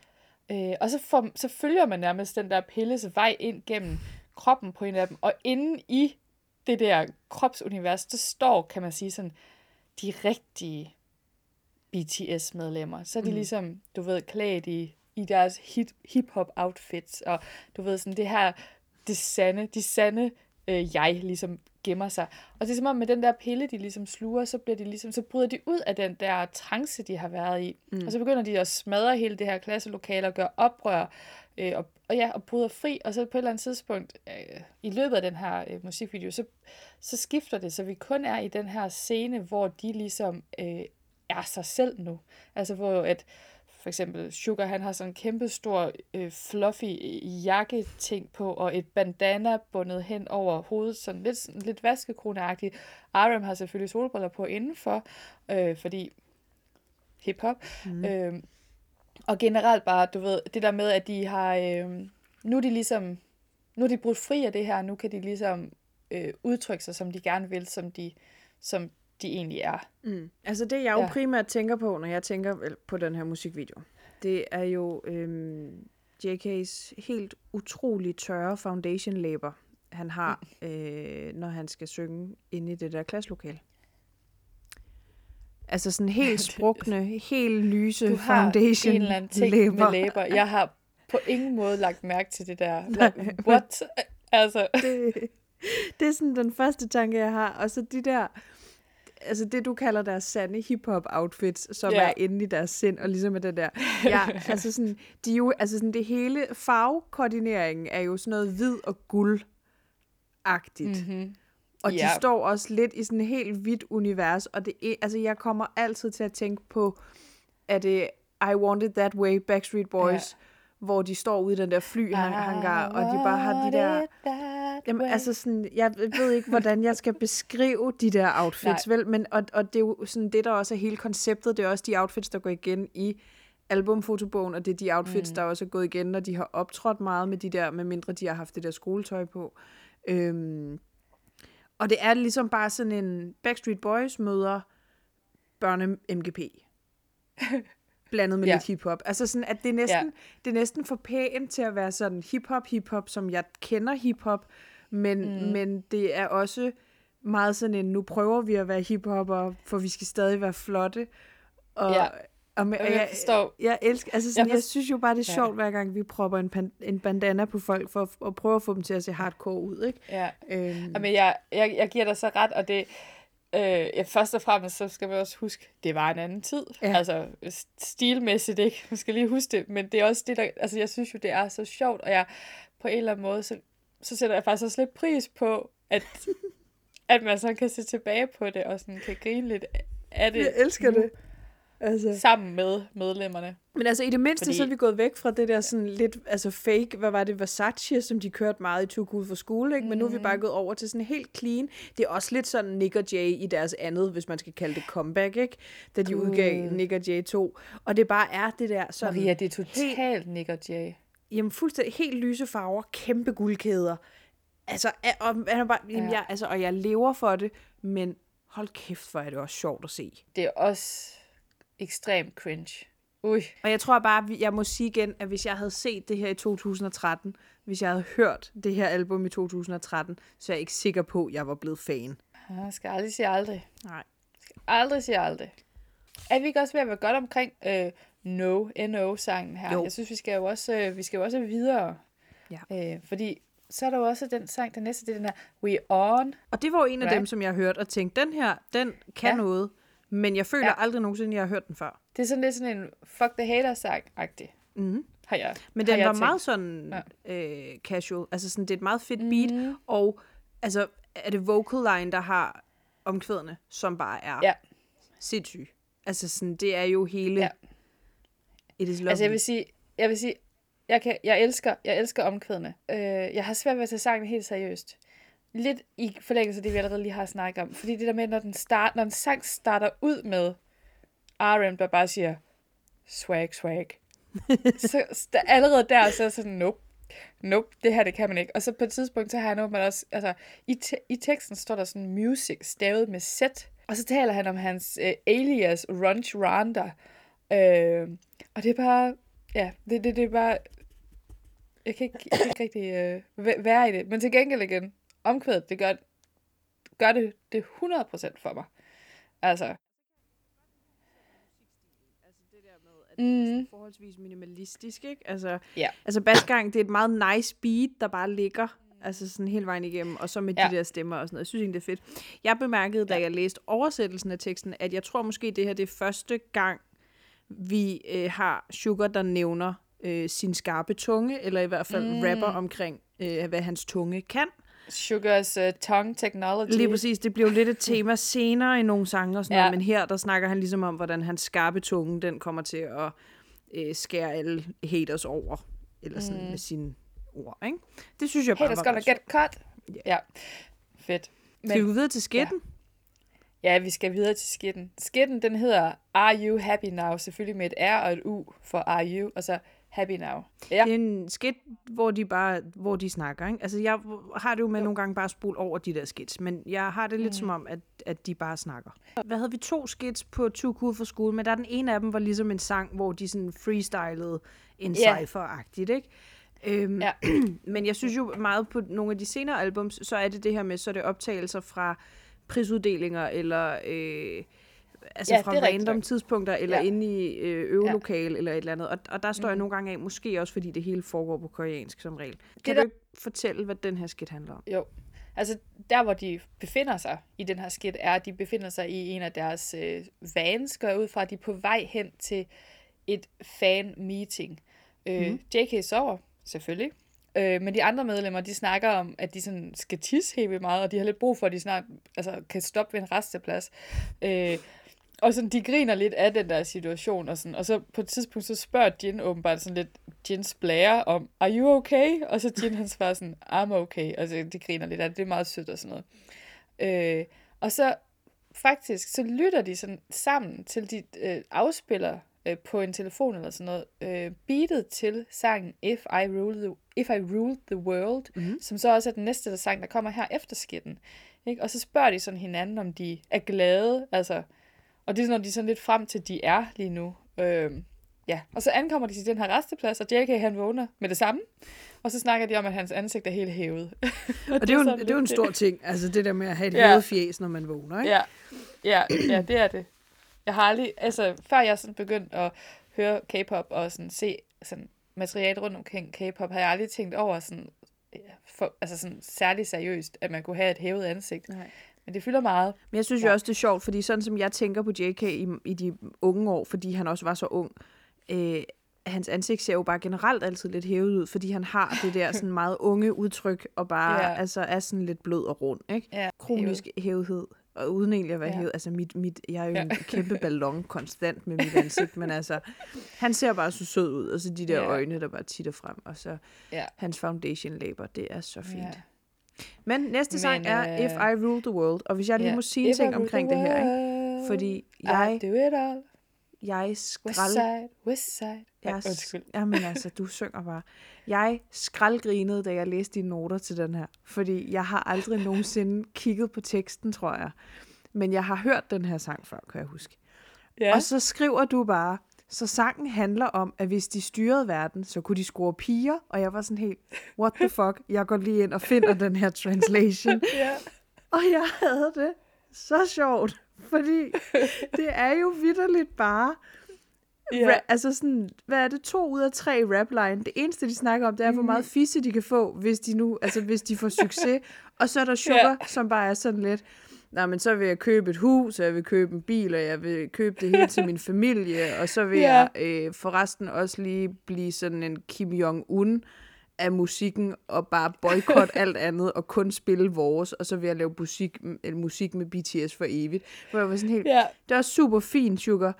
Øh, og så, får, så følger man nærmest den der pilles vej ind gennem kroppen på en af dem, og inde i det der kropsunivers, der står, kan man sige sådan, de rigtige BTS-medlemmer. Så er de mm. ligesom, du ved, klædt i, i deres hip-hop outfits, og du ved sådan, det her, det sande, de sande øh, jeg ligesom gemmer sig. Og det er som om med den der pille, de ligesom sluger, så, bliver de ligesom, så bryder de ud af den der trance, de har været i. Mm. Og så begynder de at smadre hele det her klasselokale og gøre oprør, øh, og, og ja, og bryder fri. Og så på et eller andet tidspunkt, øh, i løbet af den her øh, musikvideo, så, så skifter det, så vi kun er i den her scene, hvor de ligesom øh, er sig selv nu. Altså hvor at for eksempel Sugar, han har sådan en kæmpe stor øh, fluffy jakketing på, og et bandana bundet hen over hovedet, sådan lidt, lidt vaskekroneagtigt. Aram har selvfølgelig solbriller på indenfor, øh, fordi hip-hop. Mm. Øh, og generelt bare, du ved, det der med, at de har, øh, nu er de ligesom, nu er de brudt fri af det her, nu kan de ligesom øh, udtrykke sig, som de gerne vil, som de, som de egentlig er. Mm. Altså det, jeg jo ja. primært tænker på, når jeg tænker på den her musikvideo, det er jo øhm, JK's helt utrolig tørre foundation-læber, han har, mm. øh, når han skal synge inde i det der klasselokale. Altså sådan helt sprukne, helt lyse du har foundation en eller anden ting læber. med læber. Jeg har på ingen måde lagt mærke til det der. Like, what? Altså. Det, det er sådan den første tanke, jeg har. Og så de der altså det, du kalder deres sande hip-hop outfits, som yeah. er inde i deres sind, og ligesom er det der. Ja, altså sådan, de er jo, altså sådan det hele farvekoordineringen er jo sådan noget hvid og guld-agtigt. Mm-hmm. Og yeah. de står også lidt i sådan et helt hvidt univers, og det er, altså jeg kommer altid til at tænke på, at det I Want It That Way, Backstreet Boys, yeah. hvor de står ude i den der flyhangar, og de bare har de der Jamen, altså sådan, jeg ved ikke, hvordan jeg skal beskrive de der outfits, Nej. vel? Men, og, og det er jo sådan det, der også er hele konceptet. Det er også de outfits, der går igen i albumfotobogen, og det er de outfits, mm. der også er gået igen, når de har optrådt meget med de der, med mindre de har haft det der skoletøj på. Øhm, og det er ligesom bare sådan en Backstreet Boys møder børne-MGP. blandet med Ja. lidt hiphop. Altså sådan, at det er næsten, det er næsten for pænt til at være sådan hiphop, hiphop, som jeg kender hiphop, men, mm. men det er også meget sådan en, nu prøver vi at være hiphopper, for vi skal stadig være flotte. Og, Ja. og, med, jeg jeg, forstår. jeg elsker, altså sådan, Jeg jeg, forst- jeg synes jo bare, det er Ja. sjovt, hver gang vi propper en, pan, en bandana på folk, for at, at prøve at få dem til at se hardcore ud, ikke? Ja. Øhm, Jamen, jeg, jeg, jeg giver dig så ret, og det, øh, ja, først og fremmest, så skal vi også huske, det var en anden tid. Ja. Altså, stilmæssigt ikke, man skal lige huske det, men det er også det, der, altså, jeg synes jo, det er så sjovt, og jeg, på en eller anden måde, så, så sætter jeg faktisk også lidt pris på, at, at man så kan se tilbage på det, og sådan kan grine lidt af det. jeg elsker nu, det. Altså. Sammen med medlemmerne. Men altså i det mindste, Fordi- så er vi gået væk fra det der sådan lidt, altså fake, hvad var det, Versace, som de kørte meget i Too Cool for School, ikke? Men nu er vi bare gået over til sådan helt clean. Det er også lidt sådan Nick og Jay i deres andet, hvis man skal kalde det comeback, ikke? Da de Gud. udgav Nick og Jay 2. Og det bare er det der sådan, Maria, det er totalt Nick og Jay. jamen fuldstændig helt lyse farver, kæmpe guldkæder. Altså, og, han er bare, Ja. jeg, altså, og jeg lever for det, men hold kæft, hvor er det også sjovt at se. Det er også ekstremt cringe. Ui. Og jeg tror bare, jeg må sige igen, at hvis jeg havde set det her i 2013, hvis jeg havde hørt det her album i 2013, så er jeg ikke sikker på, at jeg var blevet fan. Jeg skal aldrig sige aldrig. Nej. Aldrig sige aldrig. Er vi ikke også ved at være godt omkring øh, No, N-O-sangen her? Jo. Jeg synes, vi skal jo også, øh, vi skal jo også videre. Ja. Øh, fordi så er der jo også den sang, der næste, det er den her We On. Og det var jo en af Right. dem, som jeg hørte og tænkte, den her, den kan Ja. noget, men jeg føler Ja. aldrig nogensinde, jeg har hørt den før. Det er sådan lidt sådan en Fuck the Hater-sang-agtig. Mm. Har jeg, Men har den jeg var tænkt. meget sådan øh, casual. Altså sådan, det er et meget fedt beat, Mhm. og altså, er det vocal line, der har omkvædene, som bare er Ja. sindssyg. Altså sådan, det er jo hele... Ja. It is lovely. Altså jeg vil sige, jeg vil sige, jeg, kan, jeg, elsker, jeg elsker omkvædene. Øh, jeg har svært ved at tage sangen helt seriøst. Lidt i forlængelse af det, vi allerede lige har snakket om. Fordi det der med, når, den start, når en sang starter ud med RM, der bare siger, swag, swag. så der, allerede der, så er sådan, nope. Nope, det her, det kan man ikke. Og så på et tidspunkt, så har han åbenbart også, altså, i, te- i teksten står der sådan music, stavet med Z. Og så taler han om hans øh, alias, Runch Randa. Øh, og det er bare, ja, det, det, det er bare, jeg kan ikke, jeg kan ikke rigtig øh, væ- være i det. Men til gengæld igen, omkvædet, det gør, gør det, det 100% for mig. Altså, mm. er forholdsvis minimalistisk, ikke? Altså, Ja. altså basgang, det er et meget nice beat, der bare ligger altså sådan hele vejen igennem, og så med. Ja. de der stemmer og sådan noget. Jeg synes egentlig, det er fedt. Jeg bemærkede, da Ja. jeg læste oversættelsen af teksten, at jeg tror måske, det her det er første gang, vi øh, har Sugar, der nævner øh, sin skarpe tunge, eller i hvert fald mm. rapper omkring, øh, hvad hans tunge kan. Sugars uh, tongue technology. Lige præcis, det bliver jo lidt et tema senere i nogle sange og sådan ja. Ja. noget, men her der snakker han ligesom om, hvordan hans skarpe tunge, den kommer til at øh, skære alle haters over, eller sådan mm. med sine ord, ikke? Det synes jeg bare Haters var gonna get cut. Ja. Ja, fedt. sjovt. Skal vi videre til skitten? Ja, vi skal videre til skitten. Skitten, den hedder Are You Happy Now? Selvfølgelig med et R og et U for Are You, og så Happy Now. Ja, Det er en skit, hvor de bare hvor de snakker. Ikke? Altså, jeg har det jo med jo. nogle gange bare at spole over de der skits, men jeg har det lidt mm. som om, at, at de bare snakker. Hvad havde vi to skits på Too Cool for School, men der er den ene af dem var ligesom en sang, hvor de sådan freestylede en Ja. cypher-agtigt, ikke? Øhm, Ja. men jeg synes jo meget på nogle af de senere albums, så er det det her med, så er det optagelser fra prisuddelinger, eller øh, altså Ja, fra det rigtigt random nok. tidspunkter, eller ja. Inde i øh, øvelokale, ja. eller et eller andet. Og, og der står mm. jeg nogle gange af, måske også fordi det hele foregår på koreansk som regel. Kan der- du ikke fortælle, hvad den her skit handler om? jo. Altså, der hvor de befinder sig i den her skit, er, at de befinder sig i en af deres øh, vans, går ud fra, at de er på vej hen til et fan-meeting. Øh, Mhm. JK sover, selvfølgelig. Øh, men de andre medlemmer, de snakker om, at de sådan skal tisse helt vildt meget, og de har lidt brug for, at de snart altså, kan stoppe ved en resteplads. Øh, og sådan, de griner lidt af den der situation, og, sådan, og så på et tidspunkt, så spørger Jin åbenbart sådan lidt Jins blære om, are you okay? Og så Jin, han svarer sådan, I'm okay. Og så de griner lidt af det, det er meget sødt og sådan noget. Øh, og så faktisk, så lytter de sådan sammen, til de øh, afspiller øh, på en telefon eller sådan noget, øh, beatet til sangen If I Rule the, If I Rule the World, Mhm. som så også er den næste sang, der kommer her efter skitten. Ikke? Og så spørger de sådan hinanden, om de er glade, altså, og det er, når de er sådan lidt frem til, de er lige nu. Øh, ja, og så ankommer de til den her resteplads, og JK han vågner med det samme. Og så snakker de om, at hans ansigt er helt hævet. og det er, jo en, det er jo en stor ting, altså det der med at have et ja. hævet fjes, når man vågner, ikke? Ja. ja, ja, det er det. Jeg har aldrig, altså før jeg sådan begyndte at høre K-pop og sådan se sådan materiale rundt omkring K-pop, har jeg aldrig tænkt over sådan, for, altså sådan særlig seriøst, at man kunne have et hævet ansigt. Nej. Men det fylder meget. Men jeg synes ja. jo også, det er sjovt, fordi sådan som jeg tænker på JK i, i de unge år, fordi han også var så ung, øh, hans ansigt ser jo bare generelt altid lidt hævet ud, fordi han har det der sådan meget unge udtryk, og bare ja. altså, er sådan lidt blød og rund. Ikke? Ja, Kronisk hævet. hævethed. Og uden egentlig at være ja. hævet. Altså, mit, mit, jeg er jo ja. en kæmpe ballon konstant med mit ansigt, men altså, han ser bare så sød ud, og så de der ja. øjne, der bare titter frem, og så ja. hans foundation-læber, det er så fint. Ja. Men næste sang men, er If I Rule the World, og hvis jeg lige yeah. må sige en ting omkring det her, ikke? fordi jeg... I do it all. Jeg skrald... West side. Jeg, Undskyld. Jamen altså, du synger bare. Jeg skraldgrinede, da jeg læste dine noter til den her. Fordi jeg har aldrig nogensinde kigget på teksten, tror jeg. Men jeg har hørt den her sang før, kan jeg huske. Ja. Og så skriver du bare, så sangen handler om, at hvis de styrede verden, så kunne de score piger. Og jeg var sådan helt, what the fuck? Jeg går lige ind og finder den her translation. ja. Og jeg havde det så sjovt, fordi det er jo vidderligt bare Ja. Ra- altså sådan, hvad er det, to ud af tre rapline. Det eneste, de snakker om, det er, hvor meget mm. fisse de kan få, hvis de nu, altså hvis de får succes. og så er der Sugar, ja. som bare er sådan lidt, nej, men så vil jeg købe et hus, og jeg vil købe en bil, og jeg vil købe det hele til min familie, og så vil ja. jeg øh, forresten også lige blive sådan en Kim Jong-un af musikken, og bare boykotte alt andet, og kun spille vores, og så vil jeg lave musik, eller musik med BTS for evigt. Hvor jeg var sådan helt, ja. det er super fint, Sugar,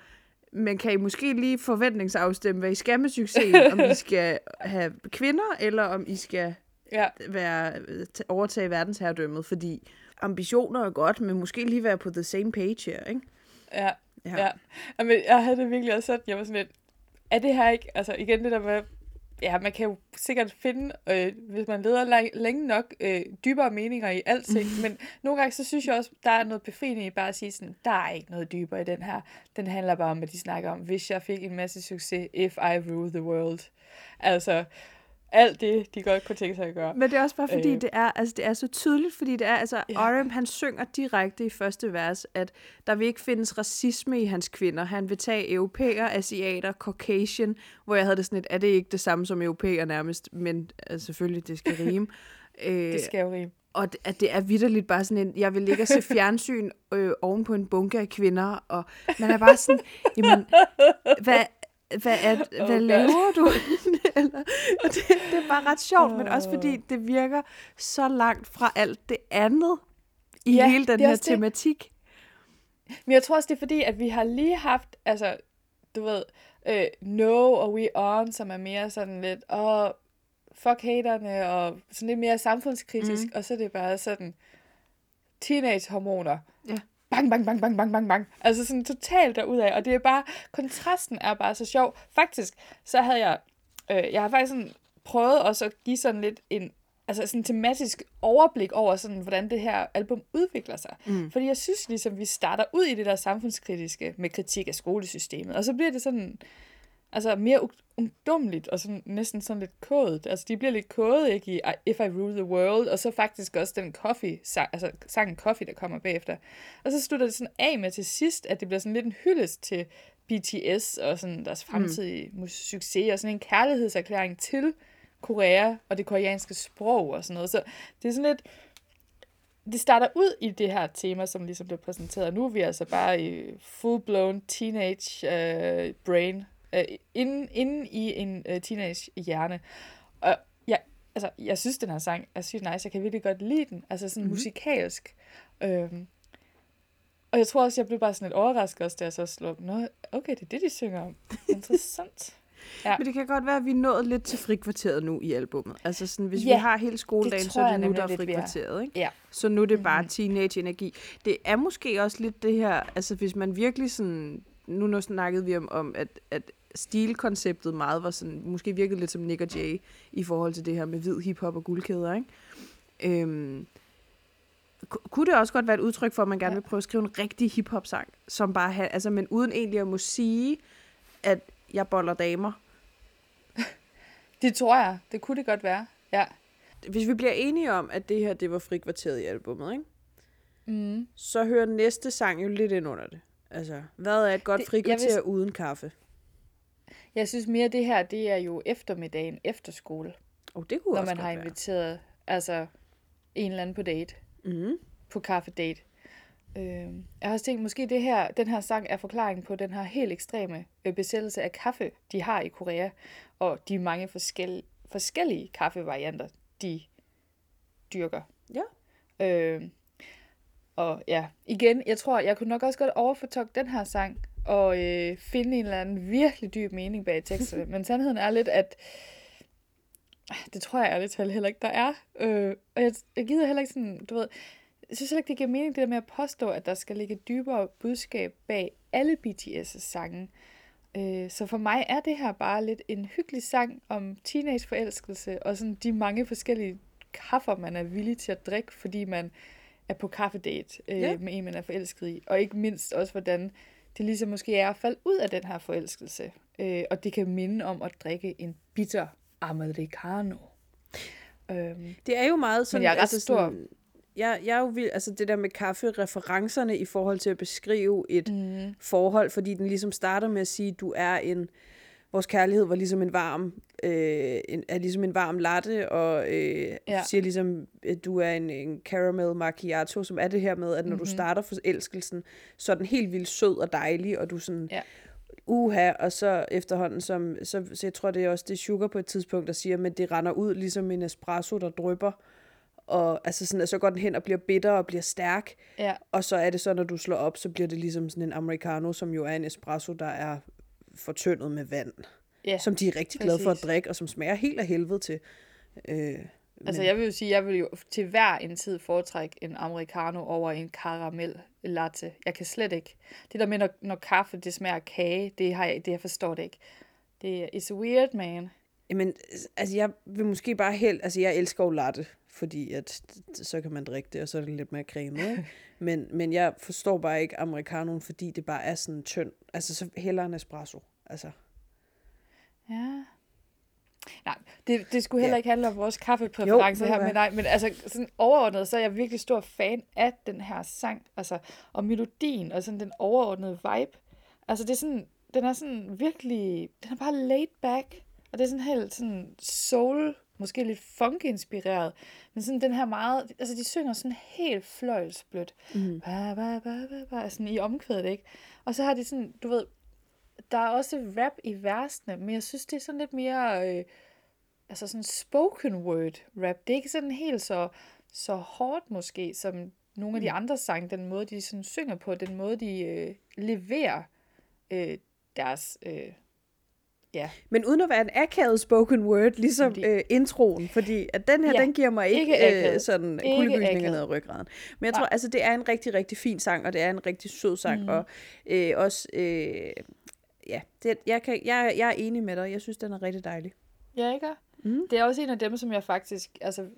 men kan I måske lige forventningsafstemme, hvad I skal med succesen? om I skal have kvinder, eller om I skal ja. være, overtage verdensherredømmet? Fordi ambitioner er godt, men måske lige være på the same page her, ikke? Ja, ja. ja. Jamen, jeg havde det virkelig også sådan, jeg var sådan lidt, er det her ikke, altså igen det der med, ja, man kan jo sikkert finde, øh, hvis man leder lang, længe nok, øh, dybere meninger i alting, men nogle gange så synes jeg også, der er noget befriende i bare at sige sådan, der er ikke noget dybere i den her. Den handler bare om, at de snakker om, hvis jeg fik en masse succes, if I rule the world. Altså, alt det, de godt kunne tænke sig at gøre. Men det er også bare fordi, øh. det, er, altså, det er så tydeligt, fordi det er, altså, ja. RM, han synger direkte i første vers, at der vil ikke findes racisme i hans kvinder. Han vil tage europæer, asiater, caucasian, hvor jeg havde det sådan lidt, er det ikke det samme som europæer nærmest, men altså, selvfølgelig, det skal rime. øh, det skal jo rime. Og det, at det er vidderligt bare sådan en, jeg vil ligge og se fjernsyn øh, oven på en bunke af kvinder, og man er bare sådan, jamen, hvad, hvad, er, oh, hvad laver du? Eller, og det, det er bare ret sjovt, oh. men også fordi det virker så langt fra alt det andet i ja, hele den her tematik. Det. Men jeg tror også, det er fordi, at vi har lige haft, altså, du ved, uh, No og We On, som er mere sådan lidt, åh, oh, fuck haterne, og sådan lidt mere samfundskritisk, mm. og så er det bare sådan, teenage-hormoner. Bang, bang, bang, bang, bang, bang, bang. Altså sådan totalt derudad. Og det er bare, kontrasten er bare så sjov. Faktisk, så havde jeg, øh, jeg har faktisk sådan prøvet også at give sådan lidt en, altså sådan tematisk overblik over sådan, hvordan det her album udvikler sig. Mm. Fordi jeg synes ligesom, vi starter ud i det der samfundskritiske med kritik af skolesystemet, og så bliver det sådan, altså mere ungdomligt og sådan, næsten sådan lidt kodet. Altså, de bliver lidt kodet, ikke, i If I Rule the World, og så faktisk også den coffee, sang, altså sangen Coffee, der kommer bagefter. Og så slutter det sådan af med til sidst, at det bliver sådan lidt en hyldest til BTS og sådan deres mm. fremtidige mm. succes, og sådan en kærlighedserklæring til Korea og det koreanske sprog og sådan noget. Så det er sådan lidt, det starter ud i det her tema, som ligesom blev præsenteret. Nu er vi altså bare i full-blown teenage uh, brain øh, inden, inden i en øh, teenage hjerne. Og jeg, altså, jeg synes, den her sang er sygt nice. Jeg kan virkelig godt lide den. Altså sådan mm-hmm. musikalsk. Øhm, og jeg tror også, jeg blev bare sådan lidt overrasket også, da jeg så slog Nå, okay, det er det, de synger om. Interessant. Ja. Men det kan godt være, at vi er nået lidt til frikvarteret nu i albummet. Altså sådan, hvis ja, vi har hele skoledagen, så er det nu, der er frikvarteret. Ikke? Ja. Så nu er det bare mm-hmm. teenage-energi. Det er måske også lidt det her, altså hvis man virkelig sådan, nu, nu snakkede vi om, om at, at stilkonceptet meget var sådan, måske virkede lidt som Nick og Jay i forhold til det her med hvid hiphop og guldkæder, ikke? Øhm, kunne det også godt være et udtryk for, at man gerne ja. vil prøve at skrive en rigtig hiphop-sang, som bare har, altså, men uden egentlig at må sige, at Jeg boller damer. Det tror jeg. Det kunne det godt være. Ja. Hvis vi bliver enige om, at det her det var frikvarteret i albummet, ikke? Mm. så hører næste sang jo lidt ind under det. Altså, hvad er et godt Det- frikvarter vil- uden kaffe? Jeg synes mere, det her, det er jo eftermiddagen efter skole, Og oh, det kunne når også man har inviteret altså, en eller anden på date, være. Mm. på kaffedate. Øh, jeg har også tænkt, måske det her, den her sang er forklaringen på den her helt ekstreme øh, besættelse af kaffe, de har i Korea, og de mange forskel, forskellige kaffevarianter, de dyrker. Ja. Øh, og ja, igen, jeg tror, jeg kunne nok også godt overfortolke den her sang, og øh, finde en eller anden virkelig dyb mening bag teksterne. Men sandheden er lidt, at det tror jeg ærligt talt heller ikke, der er. Øh, og jeg, jeg gider heller ikke sådan, du ved, jeg synes heller ikke, det giver mening, det der med at påstå, at der skal ligge dybere budskab bag alle BTS' sange. Øh, så for mig er det her bare lidt en hyggelig sang om teenageforelskelse, og sådan de mange forskellige kaffer, man er villig til at drikke, fordi man er på kaffedate øh, Ja. med en, man er forelsket i. Og ikke mindst også, hvordan det ligesom måske er at falde ud af den her forelskelse. Øh, og det kan minde om at drikke en bitter americano. Øhm, Det er jo meget sådan... jeg er ret altså stor- Sådan, jeg, jeg er jo vild, altså det der med kaffe-referencerne i forhold til at beskrive et mm, forhold, fordi den ligesom starter med at sige, du er en... Vores kærlighed var ligesom en varm, øh, en, er ligesom en varm latte, og øh, ja. Siger ligesom, at du er en, en caramel macchiato, som er det her med, at når mm-hmm. du Mhm. starter forelskelsen, så er den helt vildt sød og dejlig, og du sådan, Ja. uha, og så efterhånden, som, så, så jeg tror, det er også det Sugar på et tidspunkt, der siger, men det render ud ligesom en espresso, der drypper, og altså sådan, at så går den hen og bliver bitter og bliver stærk, ja, og så er det så, når du slår op, så bliver det ligesom sådan en americano, som jo er en espresso, der er fortyndet med vand, ja. som de er rigtig glade for at præcis. drikke, og som smager helt af helvede til. Øh, Altså, men- jeg vil jo sige, jeg vil jo til hver en tid foretrække en americano over en caramel latte. Jeg kan slet ikke. Det der med, når, når kaffe, det smager af kage, det, har jeg, det jeg forstår det ikke. Det er weird, man. Jamen, altså jeg vil måske bare helt, altså jeg elsker jo latte, fordi at så kan man drikke det, og så er det lidt mere cremet? men, men jeg forstår bare ikke americanoen, fordi det bare er sådan tynd. Altså så hellere en espresso. Altså, Ja. Nej, det, det skulle heller Ja. ikke handle om vores kaffepræference Jo, ved du her, men nej, men altså sådan overordnet, så er jeg virkelig stor fan af den her sang, altså, og melodien, og sådan den overordnede vibe. Altså det er sådan, den er sådan virkelig, den er bare laid back, og det er sådan helt sådan soul, måske lidt funk-inspireret, men sådan den her meget, altså de synger sådan helt fløjlsblødt, mm. ba, ba, ba, ba, ba, sådan i omkvædet, ikke? Og så har de sådan, du ved, der er også rap i versene, men jeg synes, det er sådan lidt mere, øh, altså sådan spoken word rap. Det er ikke sådan helt så, så hårdt måske, som nogle af de andre sange, den måde, de sådan synger på, den måde, de øh, leverer øh, deres, øh, ja, Men uden at være en akavet spoken word, ligesom Fordi- øh, introen, fordi at den her, Ja, den giver mig ikke, ikke øh, sådan kuldegysninger ned ad ryggraden. Men jeg Nej. tror, altså det er en rigtig, rigtig fin sang, og det er en rigtig sød sang, Mhm. og øh, også, øh, ja, det, jeg, kan, jeg, jeg er enig med dig, jeg synes, den er rigtig dejlig. Ja, ikke? Mm. Det er også en af dem, som jeg faktisk, altså, øh,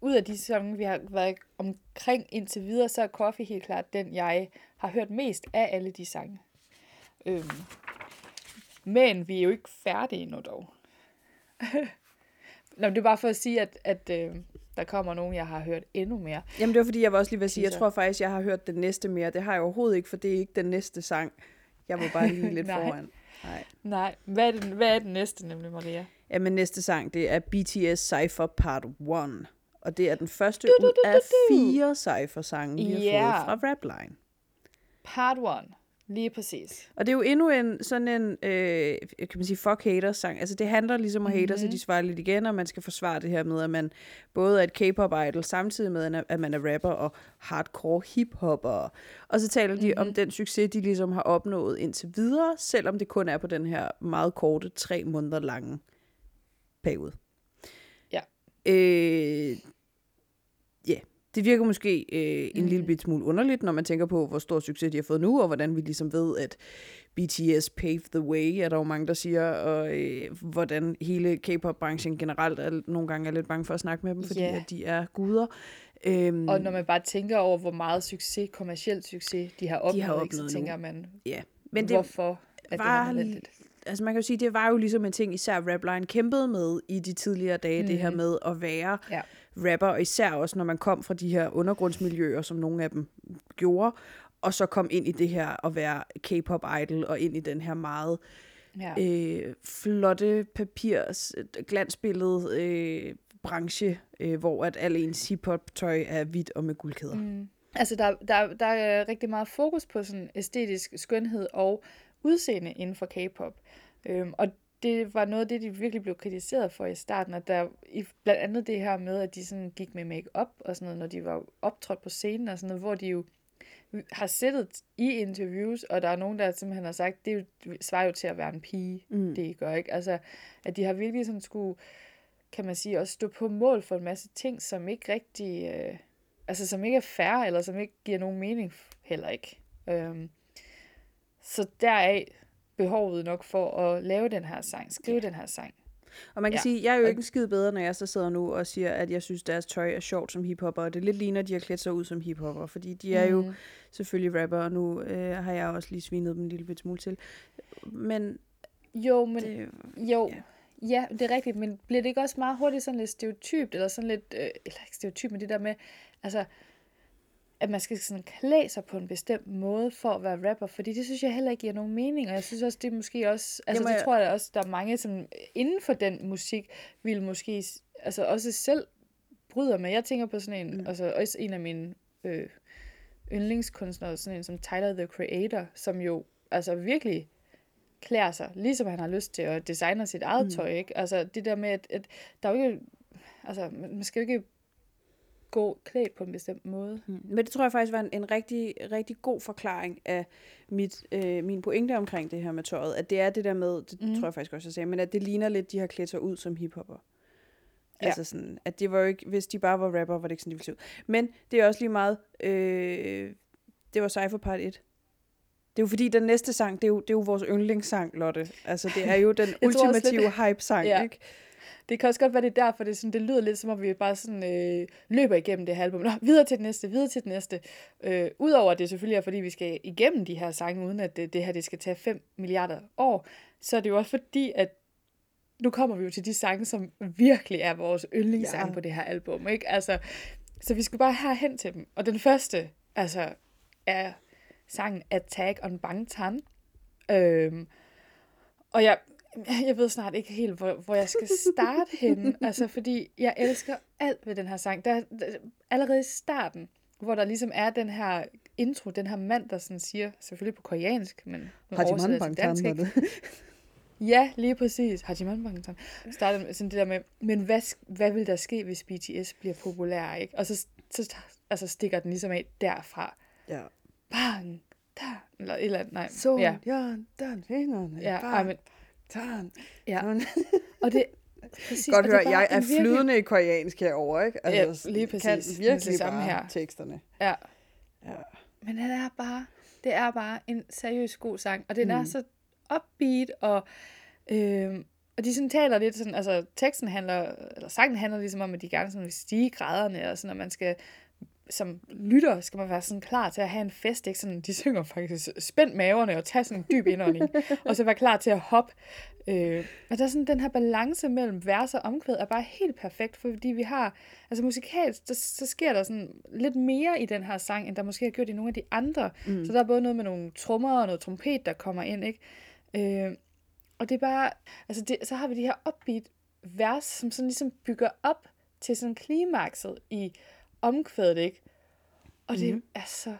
ud af de sange, vi har været omkring indtil videre, så er Coffee helt klart den, jeg har hørt mest af alle de sange. Øhm. Men vi er jo ikke færdige endnu dog. Nå, men det er bare for at sige, at, at øh, der kommer nogen, jeg har hørt endnu mere. Jamen det var fordi, jeg var også lige ved at sige, jeg tror faktisk, jeg har hørt den næste mere. Det har jeg overhovedet ikke, for det er ikke den næste sang. Jeg var bare lige lidt Nej. foran. Nej. Nej, hvad er, det, hvad er den næste nemlig, Maria? Jamen næste sang, det er BTS Cypher Part 1. Og det er den første Du, du, ud du, af du, du. fire Cypher-sange, vi har Ja. fået fra Rapline. Part 1. Lige præcis. Og det er jo endnu en sådan en, øh, kan man sige, fuck haters sang. Altså det handler ligesom om mm-hmm. haters, Mhm. at de svarer lidt igen, og man skal forsvare det her med, at man både er et K-pop idol, samtidig med, at man er rapper og hardcore hiphopper. Og så taler de mm-hmm. om den succes, de ligesom har opnået indtil videre, selvom det kun er på den her meget korte, tre måneder lange periode. Ja. Øh, ja, det virker måske øh, en Mhm. lille bit smule underligt, når man tænker på, hvor stor succes de har fået nu, og hvordan vi ligesom ved, at BTS paved the way, er der jo mange, der siger, og øh, hvordan hele K-pop-branchen generelt er, nogle gange er lidt bange for at snakke med dem, fordi Ja. at de er guder. Øhm, Og når man bare tænker over, hvor meget succes, kommersiel succes, de har opnået, har ikke, opnået så tænker man, ja. Men det hvorfor det var her nødvendigt? altså man kan jo sige, det var jo ligesom en ting, især Rapline kæmpede med i de tidligere dage, mm. det her med at være Ja. Rapper, og især også når man kom fra de her undergrundsmiljøer, som nogle af dem gjorde, og så kom ind i det her at være K-pop idol, og ind i den her meget Ja. øh, flotte papirs, glansbillede øh, branche, øh, hvor at al ens hiphop-tøj er hvidt og med guldkæder. Mm. Altså, der, der, der er rigtig meget fokus på sådan æstetisk skønhed og udseende inden for K-pop. Øhm, og det var noget af det, de virkelig blev kritiseret for i starten, at der i, blandt andet det her med, at de sådan gik med make-up og sådan noget, når de var optrådt på scenen og sådan noget, hvor de jo har siddet i interviews, og der er nogen, der simpelthen har sagt, det er svarer jo til at være en pige, mm. det I gør, ikke? Altså, at de har virkelig sådan skulle, kan man sige, også stå på mål for en masse ting, som ikke rigtig, øh, altså som ikke er fair, eller som ikke giver nogen mening heller ikke. Øhm, så deraf behovet nok for at lave den her sang, skrive den her sang. Og man kan Ja. sige, jeg er jo ikke en skid bedre, når jeg så sidder nu og siger, at jeg synes, deres tøj er sjovt som hiphopper, og det lidt ligner, at de har klædt sig ud som hiphopper, fordi de er mm. jo selvfølgelig rapper, og nu øh, har jeg også lige svinet dem en lille smule til. Men Jo, men det, Jo, Ja. ja. ja, det er rigtigt, men bliver det ikke også meget hurtigt sådan lidt stereotypt, eller sådan lidt, øh, eller ikke stereotyp, men det der med, altså, at man skal sådan klæde sig på en bestemt måde for at være rapper, fordi det synes jeg heller ikke giver nogen mening, og jeg synes også, det er måske også, altså Jamen, det jeg- tror jeg også, der er mange, som inden for den musik, vil måske, altså også selv bryder med. Jeg tænker på sådan en, mm. altså også en af mine øh, yndlingskunstnere, sådan en som Tyler, the Creator, som jo altså virkelig klæder sig, ligesom han har lyst til at designe sit eget mm. tøj, ikke? Altså det der med, at, at der er jo ikke, altså man man skal jo ikke gå klædt på en bestemt måde. Mm. Men det tror jeg faktisk var en, en rigtig, rigtig god forklaring af mit, øh, min pointe omkring det her med tøjet. At det er det der med, det mm. tror jeg faktisk også, jeg sagde, men at det ligner lidt, de har klædt sig ud som hiphopper. Ja. Altså sådan, at det var jo ikke, hvis de bare var rapper, var det ikke sådan, de ville se ud. Men det er også lige meget, øh, det var Cypher Part 1. Det er jo fordi, den næste sang, det er jo, det er jo vores yndlingssang, Lotte. Altså, det er jo den ultimative hype-sang, Ja. ikke? Det kan også godt være, det er derfor, det, er sådan, det lyder lidt som om, vi bare sådan, øh, løber igennem det her album. Nå, videre til det næste, videre til det næste. Øh, Udover at det selvfølgelig er, fordi vi skal igennem de her sange, uden at det, det her det skal tage 5 milliarder år, så er det jo også fordi, at nu kommer vi jo til de sange, som virkelig er vores yndlingssange Ja. på det her album. Ikke? Altså, så vi skal bare herhen til dem. Og den første altså, er sangen Attack on Bangtan. Øhm, og jeg, jeg ved snart ikke helt, hvor, hvor jeg skal starte henne. altså, fordi jeg elsker alt ved den her sang. Der, der, allerede i starten, hvor der ligesom er den her intro, den her mand, der sådan siger, selvfølgelig på koreansk, men nu oversætter til dansk, ikke? Ja, lige præcis. Hajiman Bangtan. Starter sådan det der med, men hvad, hvad vil der ske, hvis BTS bliver populær, ikke? Og så, så altså stikker den ligesom af derfra. Ja. Bang, der, eller et eller andet, nej. Så, ja, ja, den fingrene. ja, ej, men, Tan. ja. Sådan. Og det, præcis, Godt det høre, jeg er virkelig- flydende i koreansk herover, ikke? Ja, Altså, lige Kan præcis. Det er virkelig det samme bare her. teksterne. Ja. Ja. Men den er bare, det er bare en seriøs god sang, og den mm. er så upbeat, og, øhm, og de sådan taler lidt sådan, altså teksten handler, eller sangen handler ligesom om, at de gerne sådan vil stige graderne, og sådan, at man skal, som lytter, skal man være sådan klar til at have en fest, ikke? Sådan, de synger faktisk, spænd maverne og tag sådan en dyb indånding, og så være klar til at hoppe. Øh, og der er sådan den her balance mellem vers og omkvæd er bare helt perfekt, fordi vi har, altså musikalsk, der, så sker der sådan lidt mere i den her sang, end der måske har gjort i nogle af de andre. Mm. Så der er både noget med nogle trommer og noget trompet, der kommer ind, ikke? Øh, og det er bare, altså det, så har vi de her upbeat vers, som sådan ligesom bygger op til sådan klimakset i omkvædet, ikke? Og det Mhm. er så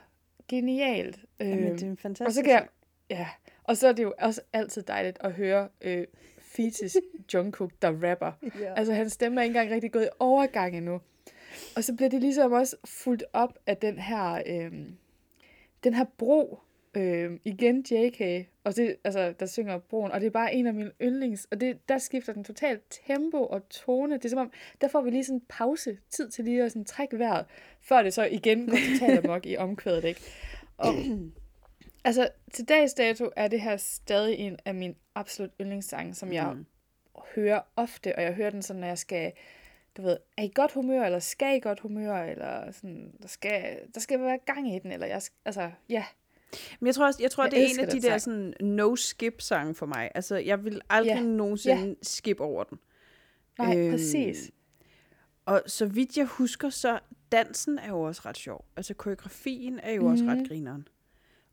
genialt. Jamen, Øhm, det er en fantastisk og så kan jeg, ja, og så er det jo også altid dejligt at høre øh, Fetus Jungkook, der rapper. Ja. Altså, hans stemme er ikke engang rigtig gået i overgang endnu. Og så bliver det ligesom også fuldt op af den her, øh, den her bro, øh, igen JK, og det, altså, der synger broen, og det er bare en af mine yndlings, og det, der skifter den totalt tempo og tone. Det er som om, der får vi lige sådan en pause, tid til lige at sådan trække vejret, før det så igen går totalt amok i omkvædet, ikke? Og, altså, til dags dato er det her stadig en af mine absolut yndlingssange, som jeg Mm. hører ofte, og jeg hører den sådan, når jeg skal, du ved, er i godt humør, eller skal i godt humør, eller sådan, der skal, der skal være gang i den, eller jeg, altså, ja. Men jeg tror også, jeg tror, Jeg det er en af de der sådan no-skip-sange for mig. Altså, jeg vil aldrig Ja, nogensinde ja. skip over den. Nej, Øhm, præcis. Og så vidt jeg husker, så dansen er jo også ret sjov. Altså, koreografien er jo mm. også Mhm. ret grineren.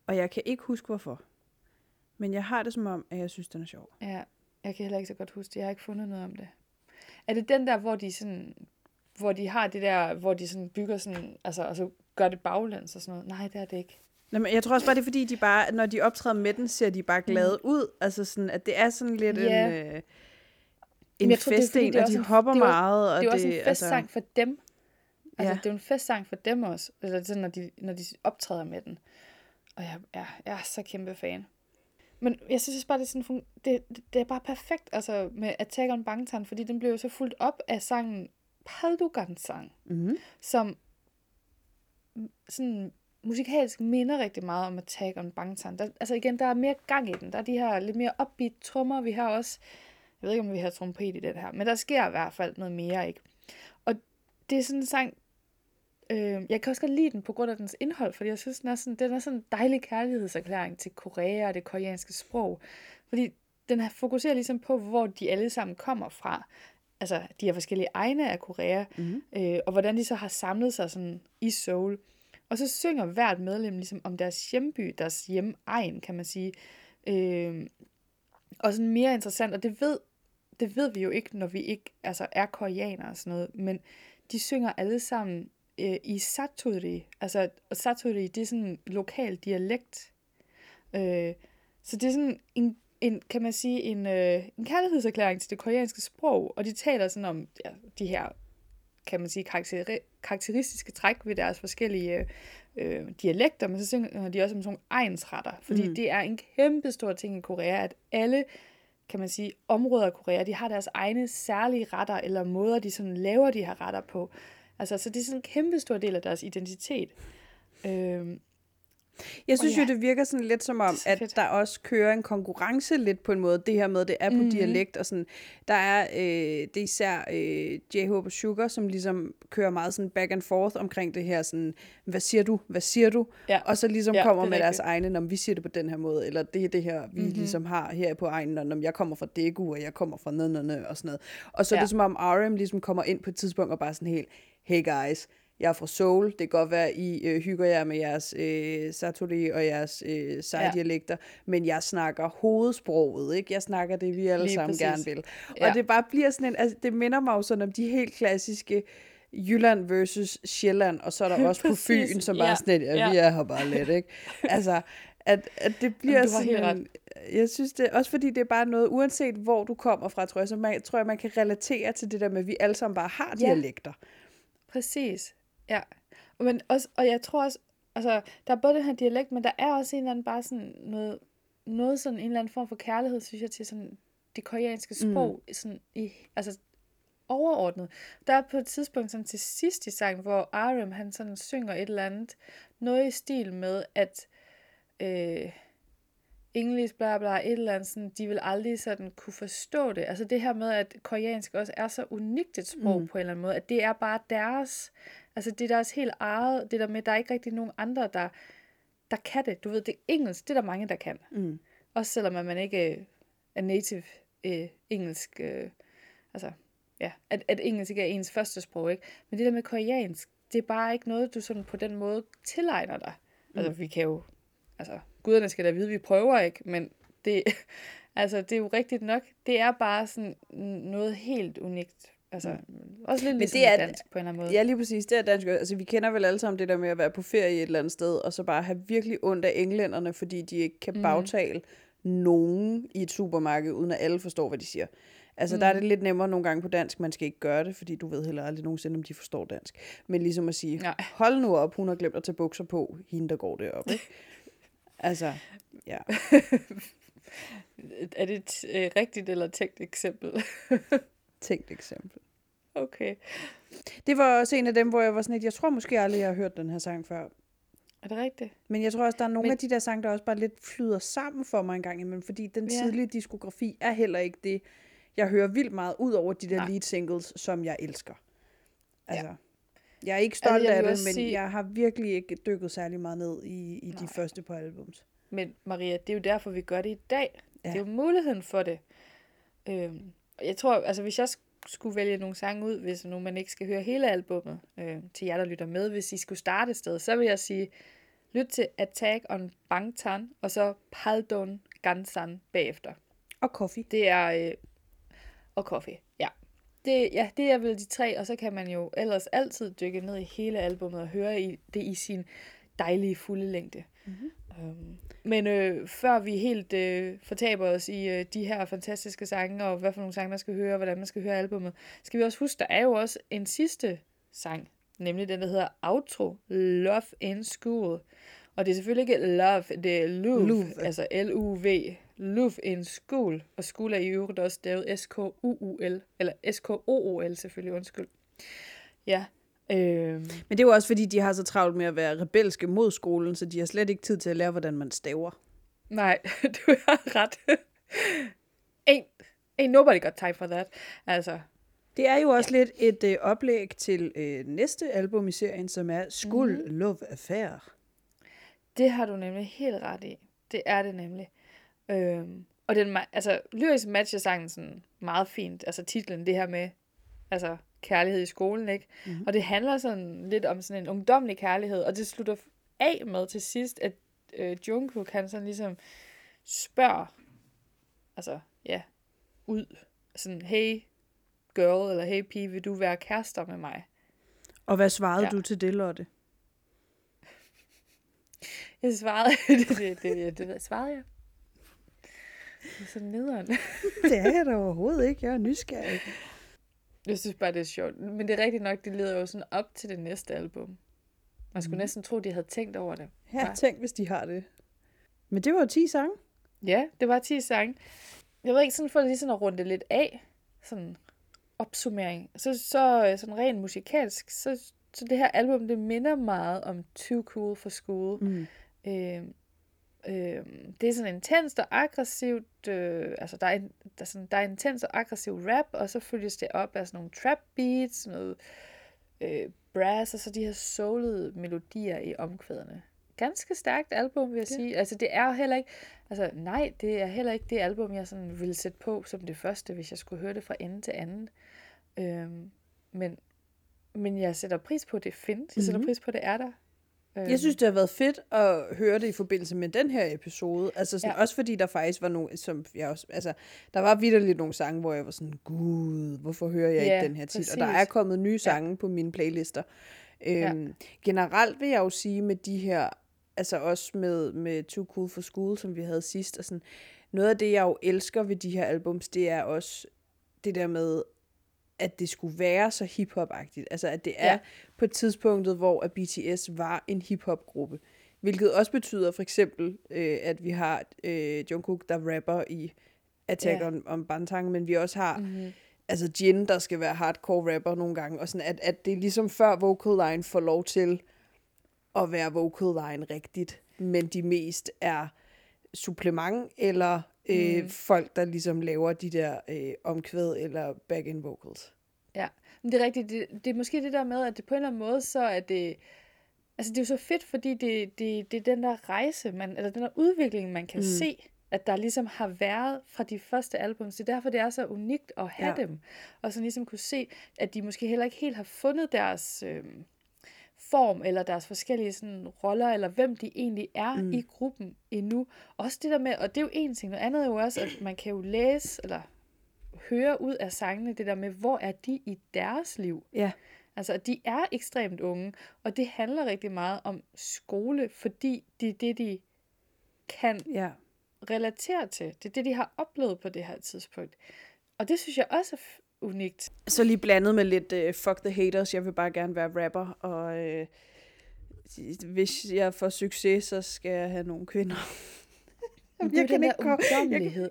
Og jeg kan ikke huske, hvorfor. Men jeg har det som om, at jeg synes, den er sjov. Ja, jeg kan heller ikke så godt huske det. Jeg har ikke fundet noget om det. Er det den der, hvor de sådan, hvor de har det der, hvor de sådan bygger sådan, altså, og så gør det baglæns og sådan noget? Nej, det er det ikke. Men jeg tror også bare, det er fordi, de bare, når de optræder med den, ser de bare glade mm. ud. Altså sådan, at det er sådan lidt Ja. en, øh, en det festing, det er og de en- hopper det jo- meget. Og Det er jo også en altså- festsang for dem. Altså, Ja. det er jo en festsang for dem også, eller sådan, når de, når de optræder med den. Og jeg, jeg, jeg er så kæmpe fan. Men jeg synes også bare, det er, sådan, det, det, det er bare perfekt altså, med Attack on Bangtan, fordi den blev jo så fuldt op af sangen Paldugan sang, Mhm. som sådan musikalsk minder rigtig meget om Attack on Bangtan. Der, altså igen, der er mere gang i den. Der er de her lidt mere upbeat trommer. Vi har også, jeg ved ikke, om vi har trompet i den her, men der sker i hvert fald noget mere, ikke? Og det er sådan en sang, øh, jeg kan også godt lide den på grund af dens indhold, fordi jeg synes, den er sådan, den er sådan en dejlig kærlighedserklæring til Korea og det koreanske sprog. Fordi den her fokuserer ligesom på, hvor de alle sammen kommer fra. Altså, de her forskellige egne af Korea, Mhm. øh, og hvordan de så har samlet sig sådan i Seoul. Og så synger hvert medlem ligesom om deres hjemby, deres hjemegn, kan man sige. Øh, og sådan mere interessant, og det ved, det ved vi jo ikke, når vi ikke altså, er koreanere og sådan noget, men de synger alle sammen øh, i Satori. Altså, og Satori, det er sådan en lokal dialekt. Øh, så det er sådan en, en kan man sige, en, øh, en kærlighedserklæring til det koreanske sprog, og de taler sådan om ja, de her, kan man sige, karakteri- karakteristiske træk ved deres forskellige øh, dialekter, men så synger de også om sådan nogle egensretter, fordi Mm. mm. det er en kæmpe stor ting i Korea, at alle kan man sige, områder af Korea, de har deres egne særlige retter, eller måder, de sådan laver de her retter på. Altså, så det er sådan en kæmpe stor del af deres identitet. Øhm, Jeg synes ja. jo, det virker sådan lidt som om, at fedt. der også kører en konkurrence lidt på en måde. Det her med, det er på mm-hmm. dialekt og sådan. Der er, øh, det er især øh, J-Hope og Sugar, som ligesom kører meget sådan back and forth omkring det her sådan, hvad siger du, hvad siger du? ja. Og så ligesom Ja, kommer er med deres rigtigt. egne, når vi siger det på den her måde, eller det er det her, vi Mhm. mm-hmm. ligesom har her på egen, når jeg kommer fra Daegu, og jeg kommer fra nød, nød, nød, og sådan noget. Og så ja. er det som om RM ligesom kommer ind på et tidspunkt og bare sådan helt, hey guys, jeg er fra Seoul, det kan godt være, I øh, hygger jer med jeres øh, satori og jeres øh, sejdialekter, ja. men jeg snakker hovedsproget, ikke? Jeg snakker det, vi alle Lige sammen præcis. gerne vil. Og Ja. det bare bliver sådan en, altså det minder mig jo sådan om de helt klassiske Jylland versus Sjælland, og så er der også på. Fyn, som bare Ja. sådan ja, Ja. vi er her bare lidt, ikke? Altså, at, at det bliver helt sådan en, jeg synes det, også fordi det er bare noget, uanset hvor du kommer fra, tror jeg, så man, tror jeg, man kan relatere til det der med, at vi alle sammen bare har Ja. dialekter. Præcis, ja. Men også, og jeg tror også, altså, der er både den her dialekt, men der er også en eller anden bare sådan noget, noget sådan en eller anden form for kærlighed, synes jeg, til sådan det koreanske sprog, mm. sådan i, altså overordnet. Der er på et tidspunkt sådan til sidst i sangen, hvor RM han sådan synger et eller andet, noget i stil med, at øh, English, bla bla, et eller andet, sådan, de vil aldrig sådan kunne forstå det. Altså det her med, at koreansk også er så unikt et sprog Mm. på en eller anden måde, at det er bare deres, altså det er deres helt eget, det der med, der er ikke rigtig nogen andre, der, der kan det. Du ved, det er engelsk, det er der mange, der kan. Mm. Også selvom at man ikke øh, er native øh, engelsk, øh, altså ja, at, at engelsk ikke er ens første sprog, ikke? Men det der med koreansk, det er bare ikke noget, du sådan på den måde tilegner dig. Mm. Altså, vi kan jo, altså, guderne skal da vide, vi prøver ikke, men det, altså, det er jo rigtigt nok. Det er bare sådan noget helt unikt. Altså, også lidt Men ligesom det er- dansk på en eller anden måde. Ja, lige præcis. Det er dansk. Altså, vi kender vel alle sammen det der med at være på ferie et eller andet sted, og så bare have virkelig ondt af englænderne, fordi de ikke kan Mhm. bagtale nogen i et supermarked, uden at alle forstår, hvad de siger. Altså, mm. der er det lidt nemmere nogle gange på dansk. Man skal ikke gøre det, fordi du ved heller aldrig nogensinde, om de forstår dansk. Men ligesom at sige, Nej. hold nu op, hun har glemt at tage bukser på, hende der går deroppe. Ikke? Altså, ja. Er det et øh, rigtigt eller tænkt eksempel? Tænkt eksempel. okay. Det var også en af dem, hvor jeg var sådan lidt, jeg tror måske aldrig, jeg har hørt den her sang før. Er det rigtigt? Men jeg tror også, der er nogle Men- af de der sange, der også bare lidt flyder sammen for mig en gang imellem, fordi den Ja. tidlige diskografi er heller ikke det, jeg hører vildt meget ud over de der Nej. lead singles, som jeg elsker. Altså, Jeg er ikke stolt altså, af det, men sige... jeg har virkelig ikke dykket særlig meget ned i, i de første par albums. Men Maria, det er jo derfor, vi gør det i dag. Ja. Det er jo muligheden for det. Øhm, jeg tror, altså hvis jeg skulle vælge nogle sange ud, hvis nu man ikke skal høre hele albummet, øh, til jer, der lytter med, hvis I skulle starte et sted, så vil jeg sige, lyt til Attack on Bangtan, og så Paldon Gansan bagefter. Og Coffee. Det er... Øh, og Coffee. Det, ja, det er vel de tre, og så kan man jo ellers altid dykke ned i hele albummet og høre i, det i sin dejlige fulde længde. Mm-hmm. Um, men øh, før vi helt øh, fortaber os i øh, de her fantastiske sange, og hvad for nogle sange man skal høre, og hvordan man skal høre albummet, skal vi også huske, der er jo også en sidste sang, nemlig den, der hedder Outro, Love in School. Og det er selvfølgelig ikke love, det er love, love. altså L-U-V, love in school. Og school er i øvrigt også stavet S-K-U-U-L, eller S-K-O-O-L selvfølgelig, undskyld. Ja, Øh... Men det er jo også, fordi de har så travlt med at være rebelske mod skolen, så de har slet ikke tid til at lære, hvordan man staver. Nej, du har ret. ain't, ain't nobody got time for that. Altså, det er jo også ja. lidt et øh, oplæg til øh, næste album i serien, som er Skuld mm. Love Affair. Det har du nemlig helt ret i. Det er det nemlig. Øhm, og den, altså, lyrisk matcher sangen sådan meget fint. Altså titlen, det her med, altså, kærlighed i skolen, ikke? Mm-hmm. Og det handler sådan lidt om sådan en ungdomlig kærlighed, og det slutter af med til sidst, at øh, Jungkook kan sådan ligesom spørger, altså ja, ud, sådan, hey girl, eller hey pige, vil du være kærester med mig? Og hvad svarede ja. du til det, Lotte? Jeg svarede, det, det, det, det, det svarede jeg. Det er sådan nederen. det er jeg da overhovedet ikke. Jeg er nysgerrig. Jeg synes bare, det er sjovt. Men det er rigtigt nok, det leder jo sådan op til det næste album. Man skulle mm. næsten tro, de havde tænkt over det. Ja, tænk, hvis de har det. Men det var jo 10 sange. Ja, det var 10 sange. Jeg ved ikke, sådan for lige sådan at runde lidt af, sådan opsummering, så, så sådan rent musikalsk, så, så det her album, det minder meget om Too Cool for School. Mm. Øh, Øh, det er sådan intenst og aggressivt, øh, altså der er, der, er sådan, der er intens og aggressiv rap, og så følges det op af sådan nogle trap beats, noget øh, brass, og så de her soulede melodier i omkvæderne. Ganske stærkt album, vil jeg ja. sige. Altså det er heller ikke, altså nej, det er heller ikke det album, jeg sådan ville sætte på som det første, hvis jeg skulle høre det fra ende til anden. Øh, men, men jeg sætter pris på, at det findes. Jeg sætter mm-hmm. pris på, at det er der. Jeg synes, det har været fedt at høre det i forbindelse med den her episode. Altså sådan, ja. også fordi der faktisk var nogle, som jeg også, altså, der var vidderligt nogle sange, hvor jeg var sådan, gud, hvorfor hører jeg ja, ikke den her tit? Præcis. Og der er kommet nye sange ja. på mine playlister. Øhm, ja. Generelt vil jeg jo sige med de her, altså også med, med Too Cool for School, som vi havde sidst, og sådan, noget af det, jeg jo elsker ved de her albums, det er også det der med, at det skulle være så hiphop-agtigt. Altså, at det er ja. på tidspunktet, hvor at BTS var en hiphop-gruppe. Hvilket også betyder for eksempel, øh, at vi har øh, Jungkook, der rapper i Attack ja. on, on Bantang, men vi også har mm-hmm. altså Jin, der skal være hardcore rapper nogle gange, og sådan, at, at det er ligesom før vocal line får lov til at være vocal line rigtigt, men de mest er supplement eller øh, mm. folk, der ligesom laver de der øh, omkvæd eller back-end vocals. Ja, men det er rigtigt. Det, det er måske det der med, at det på en eller anden måde, så er det... Altså, det er jo så fedt, fordi det, det, det er den der rejse, man, eller den der udvikling, man kan mm. se, at der ligesom har været fra de første album. Så derfor det er så unikt at have ja. dem. Og så ligesom kunne se, at de måske heller ikke helt har fundet deres... Øh, form, eller deres forskellige sådan, roller, eller hvem de egentlig er mm. i gruppen endnu. Også det der med, og det er jo en ting, noget andet er jo også, at man kan jo læse, eller høre ud af sangene, det der med, hvor er de i deres liv. Ja. Altså, de er ekstremt unge, og det handler rigtig meget om skole, fordi det er det, de kan ja. relatere til. Det er det, de har oplevet på det her tidspunkt. Og det synes jeg også unikt. Så lige blandet med lidt uh, fuck the haters, jeg vil bare gerne være rapper, og uh, hvis jeg får succes, så skal jeg have nogle kvinder. det er den der ungdommelighed.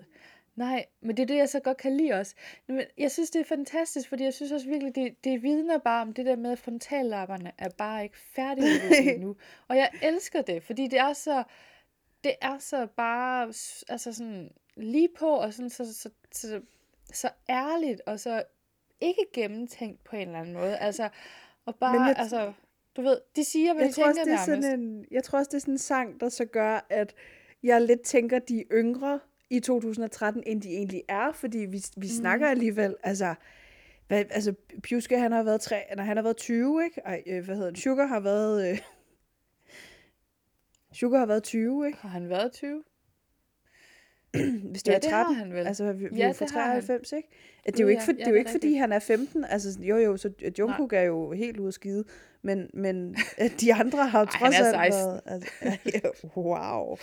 Nej, men det er det, jeg så godt kan lide også. Men jeg synes, det er fantastisk, fordi jeg synes også virkelig, det, det vidner bare om det der med, at frontallapperne er bare ikke færdige nu. Og jeg elsker det, fordi det er så, det er så bare, altså sådan lige på, og sådan så, så, så, så ærligt, og så ikke gennemtænkt på en eller anden måde. Altså, Og bare, Men jeg- altså, du ved, de siger, hvad Jeg de tror, også, tænker det er nærmest. sådan en, jeg tror også, det er sådan en sang, der så gør, at jeg lidt tænker, de er yngre i 2013, end de egentlig er, fordi vi, vi Mhm. snakker alligevel, altså, hvad, altså Pjuske, han har været, tre, nej, han har været 20, ikke? Ej, øh, hvad hedder det? Sugar har været, øh, Sugar har været 20, ikke? Har han været 20? Hvis det Ja, det har 13. han vel. Altså, vi, vi Ja, er jo fra det har han. 93, ikke? At det er jo ikke, for, Ja, det er jo det er ikke fordi, han er 15. Altså, jo jo, så Jungkook er jo helt ude at skide. Men, men de andre har han trods er alt 16. været... Altså, ja, wow.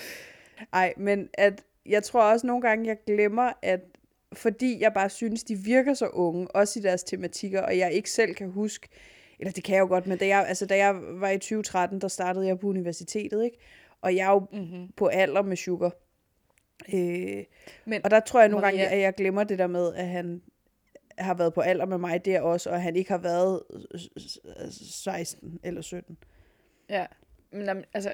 Ej, men at jeg tror også nogle gange, jeg glemmer, at fordi jeg bare synes, de virker så unge, også i deres tematikker, og jeg ikke selv kan huske, eller det kan jeg jo godt, men da jeg, altså, da jeg var i 2013, der startede jeg på universitetet, ikke? Og jeg er jo Mm-hmm. på alder med Sugar. Øh, Men, og der tror jeg nogle gange, Maria- at jeg glemmer det der med, at han har været på alder med mig der også, og han ikke har været øh, 16 eller 17. ja, men altså,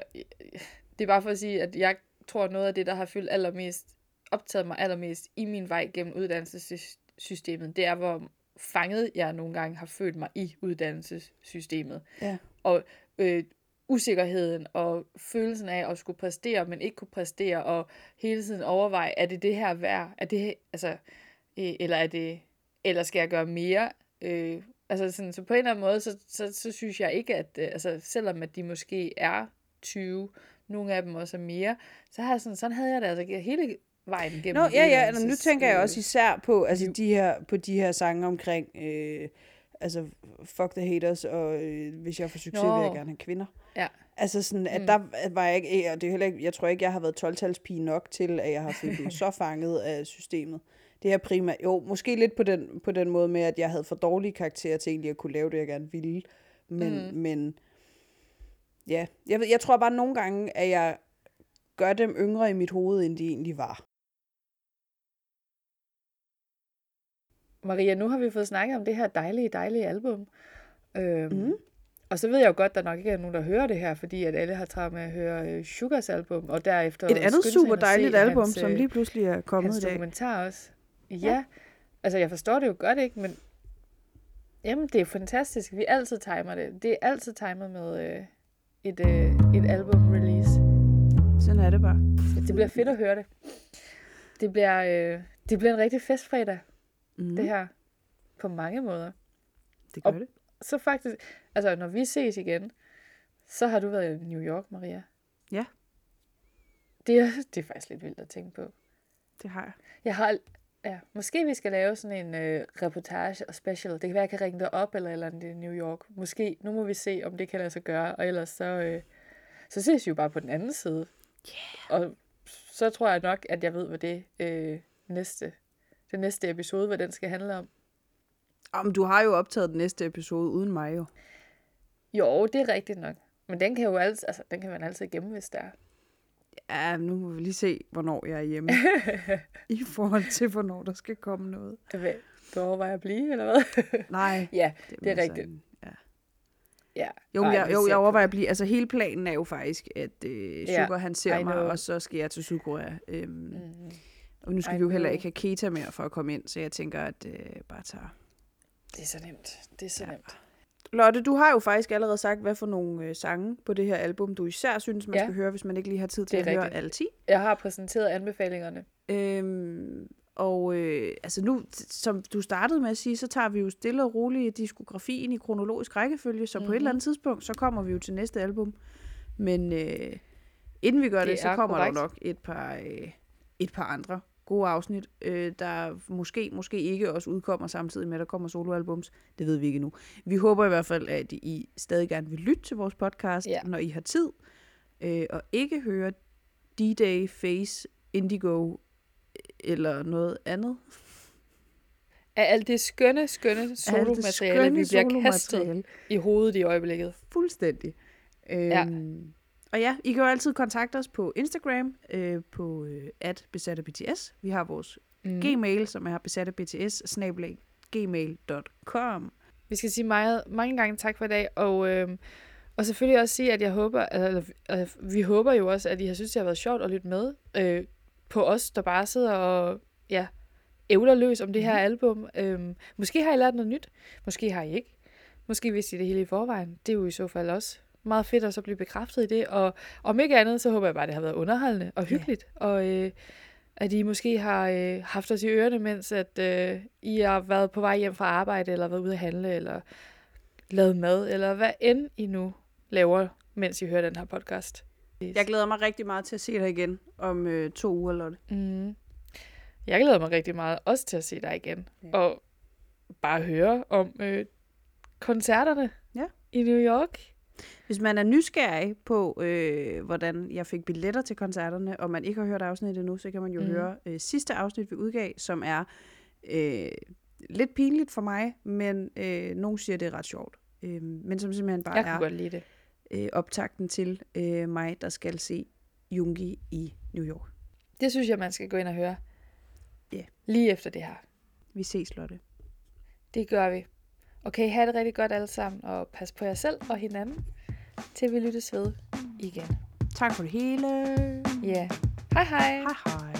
det er bare for at sige, at jeg tror, noget af det, der har fyldt allermest, optaget mig allermest i min vej gennem uddannelsessystemet, det er, hvor fanget jeg nogle gange har følt mig i uddannelsessystemet. Ja. Og øh, usikkerheden og følelsen af at skulle præstere, men ikke kunne præstere, og hele tiden overveje, er det det her værd? Er det, altså, øh, eller er det, eller skal jeg gøre mere? Øh, altså sådan, så på en eller anden måde, så, så, så synes jeg ikke, at, øh, altså, selvom at de måske er 20, nogle af dem også er mere, så har jeg sådan, sådan havde jeg det altså hele vejen gennem. Nå, ja, ja, nu tænker jeg også især på, altså, de her, på de her sange omkring, øh, altså, fuck the haters, og øh, hvis jeg får succes, Nå. vil jeg gerne have kvinder. Ja. Altså sådan, at Mm. der var jeg ikke, og det er heller ikke, jeg tror ikke, jeg har været 12-talspige nok til, at jeg har følt mig så fanget af systemet. Det er primært, jo, måske lidt på den, på den måde med, at jeg havde for dårlige karakterer til egentlig at kunne lave det, jeg gerne ville. Men, Mm. men ja, jeg, jeg tror bare nogle gange, at jeg gør dem yngre i mit hoved, end de egentlig var. Maria, nu har vi fået snakket om det her dejlige, dejlige album. Øhm, Mhm. Og så ved jeg jo godt, at der nok ikke er nogen, der hører det her, fordi at alle har travlt med at høre øh, Sugars album, og derefter Et andet super dejligt album, hans, som øh, lige pludselig er kommet hans i dag. dokumentar også. Ja. ja, altså jeg forstår det jo godt, ikke? Men jamen, det er fantastisk. Vi altid timer det. Det er altid timet med øh, et, øh, et album-release. Sådan er det bare. Det bliver fedt at høre det. Det bliver, øh, det bliver en rigtig festfredag, Mm. det her. På mange måder. det gør og- det. Så faktisk, altså når vi ses igen, så har du været i New York, Maria. Ja. Det er, det er faktisk lidt vildt at tænke på. Det har jeg. Jeg har, ja, måske vi skal lave sådan en øh, reportage og special. Det kan være, jeg kan ringe dig op eller eller andet i New York. Måske, nu må vi se, om det kan lade sig gøre. Og ellers så, øh, så ses vi jo bare på den anden side. Yeah. Og så tror jeg nok, at jeg ved, hvad det øh, næste, den næste episode, hvad den skal handle om. Om du har jo optaget den næste episode uden mig jo. Jo, det er rigtigt nok. Men den kan jo altid, altså, den kan man altid gemme, hvis der er. Ja, nu må vi lige se, hvornår jeg er hjemme. I forhold til, hvornår der skal komme noget. Hvad, du overvejer at blive, eller hvad? Nej. ja, Det, det er rigtigt. sådan- Ja. Ja. Jo, Ej, jeg, jo, jeg overvejer at blive... Altså, hele planen er jo faktisk, at øh, Ja, Sugar, han ser mig, og så skal jeg til Sydkorea. Øhm, mm. Og nu skal I vi jo heller ikke have Keta mere for at komme ind, så jeg tænker, at øh, bare tager... Det er så nemt. Det er så Ja. nemt. Lotte, du har jo faktisk allerede sagt, hvad for nogle øh, sange på det her album, du især synes, man Ja. skal høre, hvis man ikke lige har tid til Det at er høre rigtigt. alle 10. Jeg har præsenteret anbefalingerne. Øhm, og øh, altså nu, som du startede med at sige, så tager vi jo stille og roligt diskografien i kronologisk rækkefølge, så mm-hmm. på et eller Mhm. andet tidspunkt, så kommer vi jo til næste album. Men øh, inden vi gør det, Det det så er kommer korrekt. der nok et par, øh, et par andre gode afsnit, øh, der måske, måske ikke også udkommer samtidig med, at der kommer soloalbums. Det ved vi ikke nu. Vi håber i hvert fald, at I stadig gerne vil lytte til vores podcast, Ja. når I har tid, øh, og ikke høre D-Day, Face, Indigo eller noget andet. Af alt det skønne, skønne solomateriale, vi bliver kastet i hovedet i øjeblikket. Fuldstændig. Øhm, Og ja, I kan jo altid kontakte os på Instagram, øh, på øh, at besatterbts. Vi har vores Mm. gmail, som er besatterbts, gmail.com. Vi skal sige meget, mange gange tak for i dag, og, øhm, og selvfølgelig også sige, at jeg håber, eller, eller vi håber jo også, at I har synes, det har været sjovt at lytte med øh, på os, der bare sidder og ja, ævler løs om det her album. Øhm, måske har I lært noget nyt, måske har I ikke. Måske vidste de det hele i forvejen. Det er jo i så fald også meget fedt at så blive bekræftet i det. Og om ikke andet, så håber jeg bare, at det har været underholdende og hyggeligt. Ja. Og øh, at I måske har øh, haft os i ørerne, mens at øh, I har været på vej hjem fra arbejde, eller været ude at handle, eller lavet mad, eller hvad end I nu laver, mens I hører den her podcast. Jeg glæder mig rigtig meget til at se dig igen om øh, to uger, Lotte. Mm. Jeg glæder mig rigtig meget også til at se dig igen. Ja. Og bare høre om øh, koncerterne ja. i New York. Hvis man er nysgerrig på, øh, hvordan jeg fik billetter til koncerterne, og man ikke har hørt afsnittet endnu, så kan man jo mm. høre øh, sidste afsnit, vi udgav, som er øh, lidt pinligt for mig, men øh, nogen siger, det er ret sjovt. Øh, men som simpelthen bare jeg er godt lide det. Øh, optakten til øh, mig, der skal se Jungi i New York. Det synes jeg, man skal gå ind og høre. Ja. Yeah. Lige efter det her. Vi ses, Lotte. Det gør vi. Okay, have det rigtig godt alle sammen, og pas på jer selv og hinanden, til vi lyttes ved igen. Tak for det hele. Ja. Hej hej. Hej hej.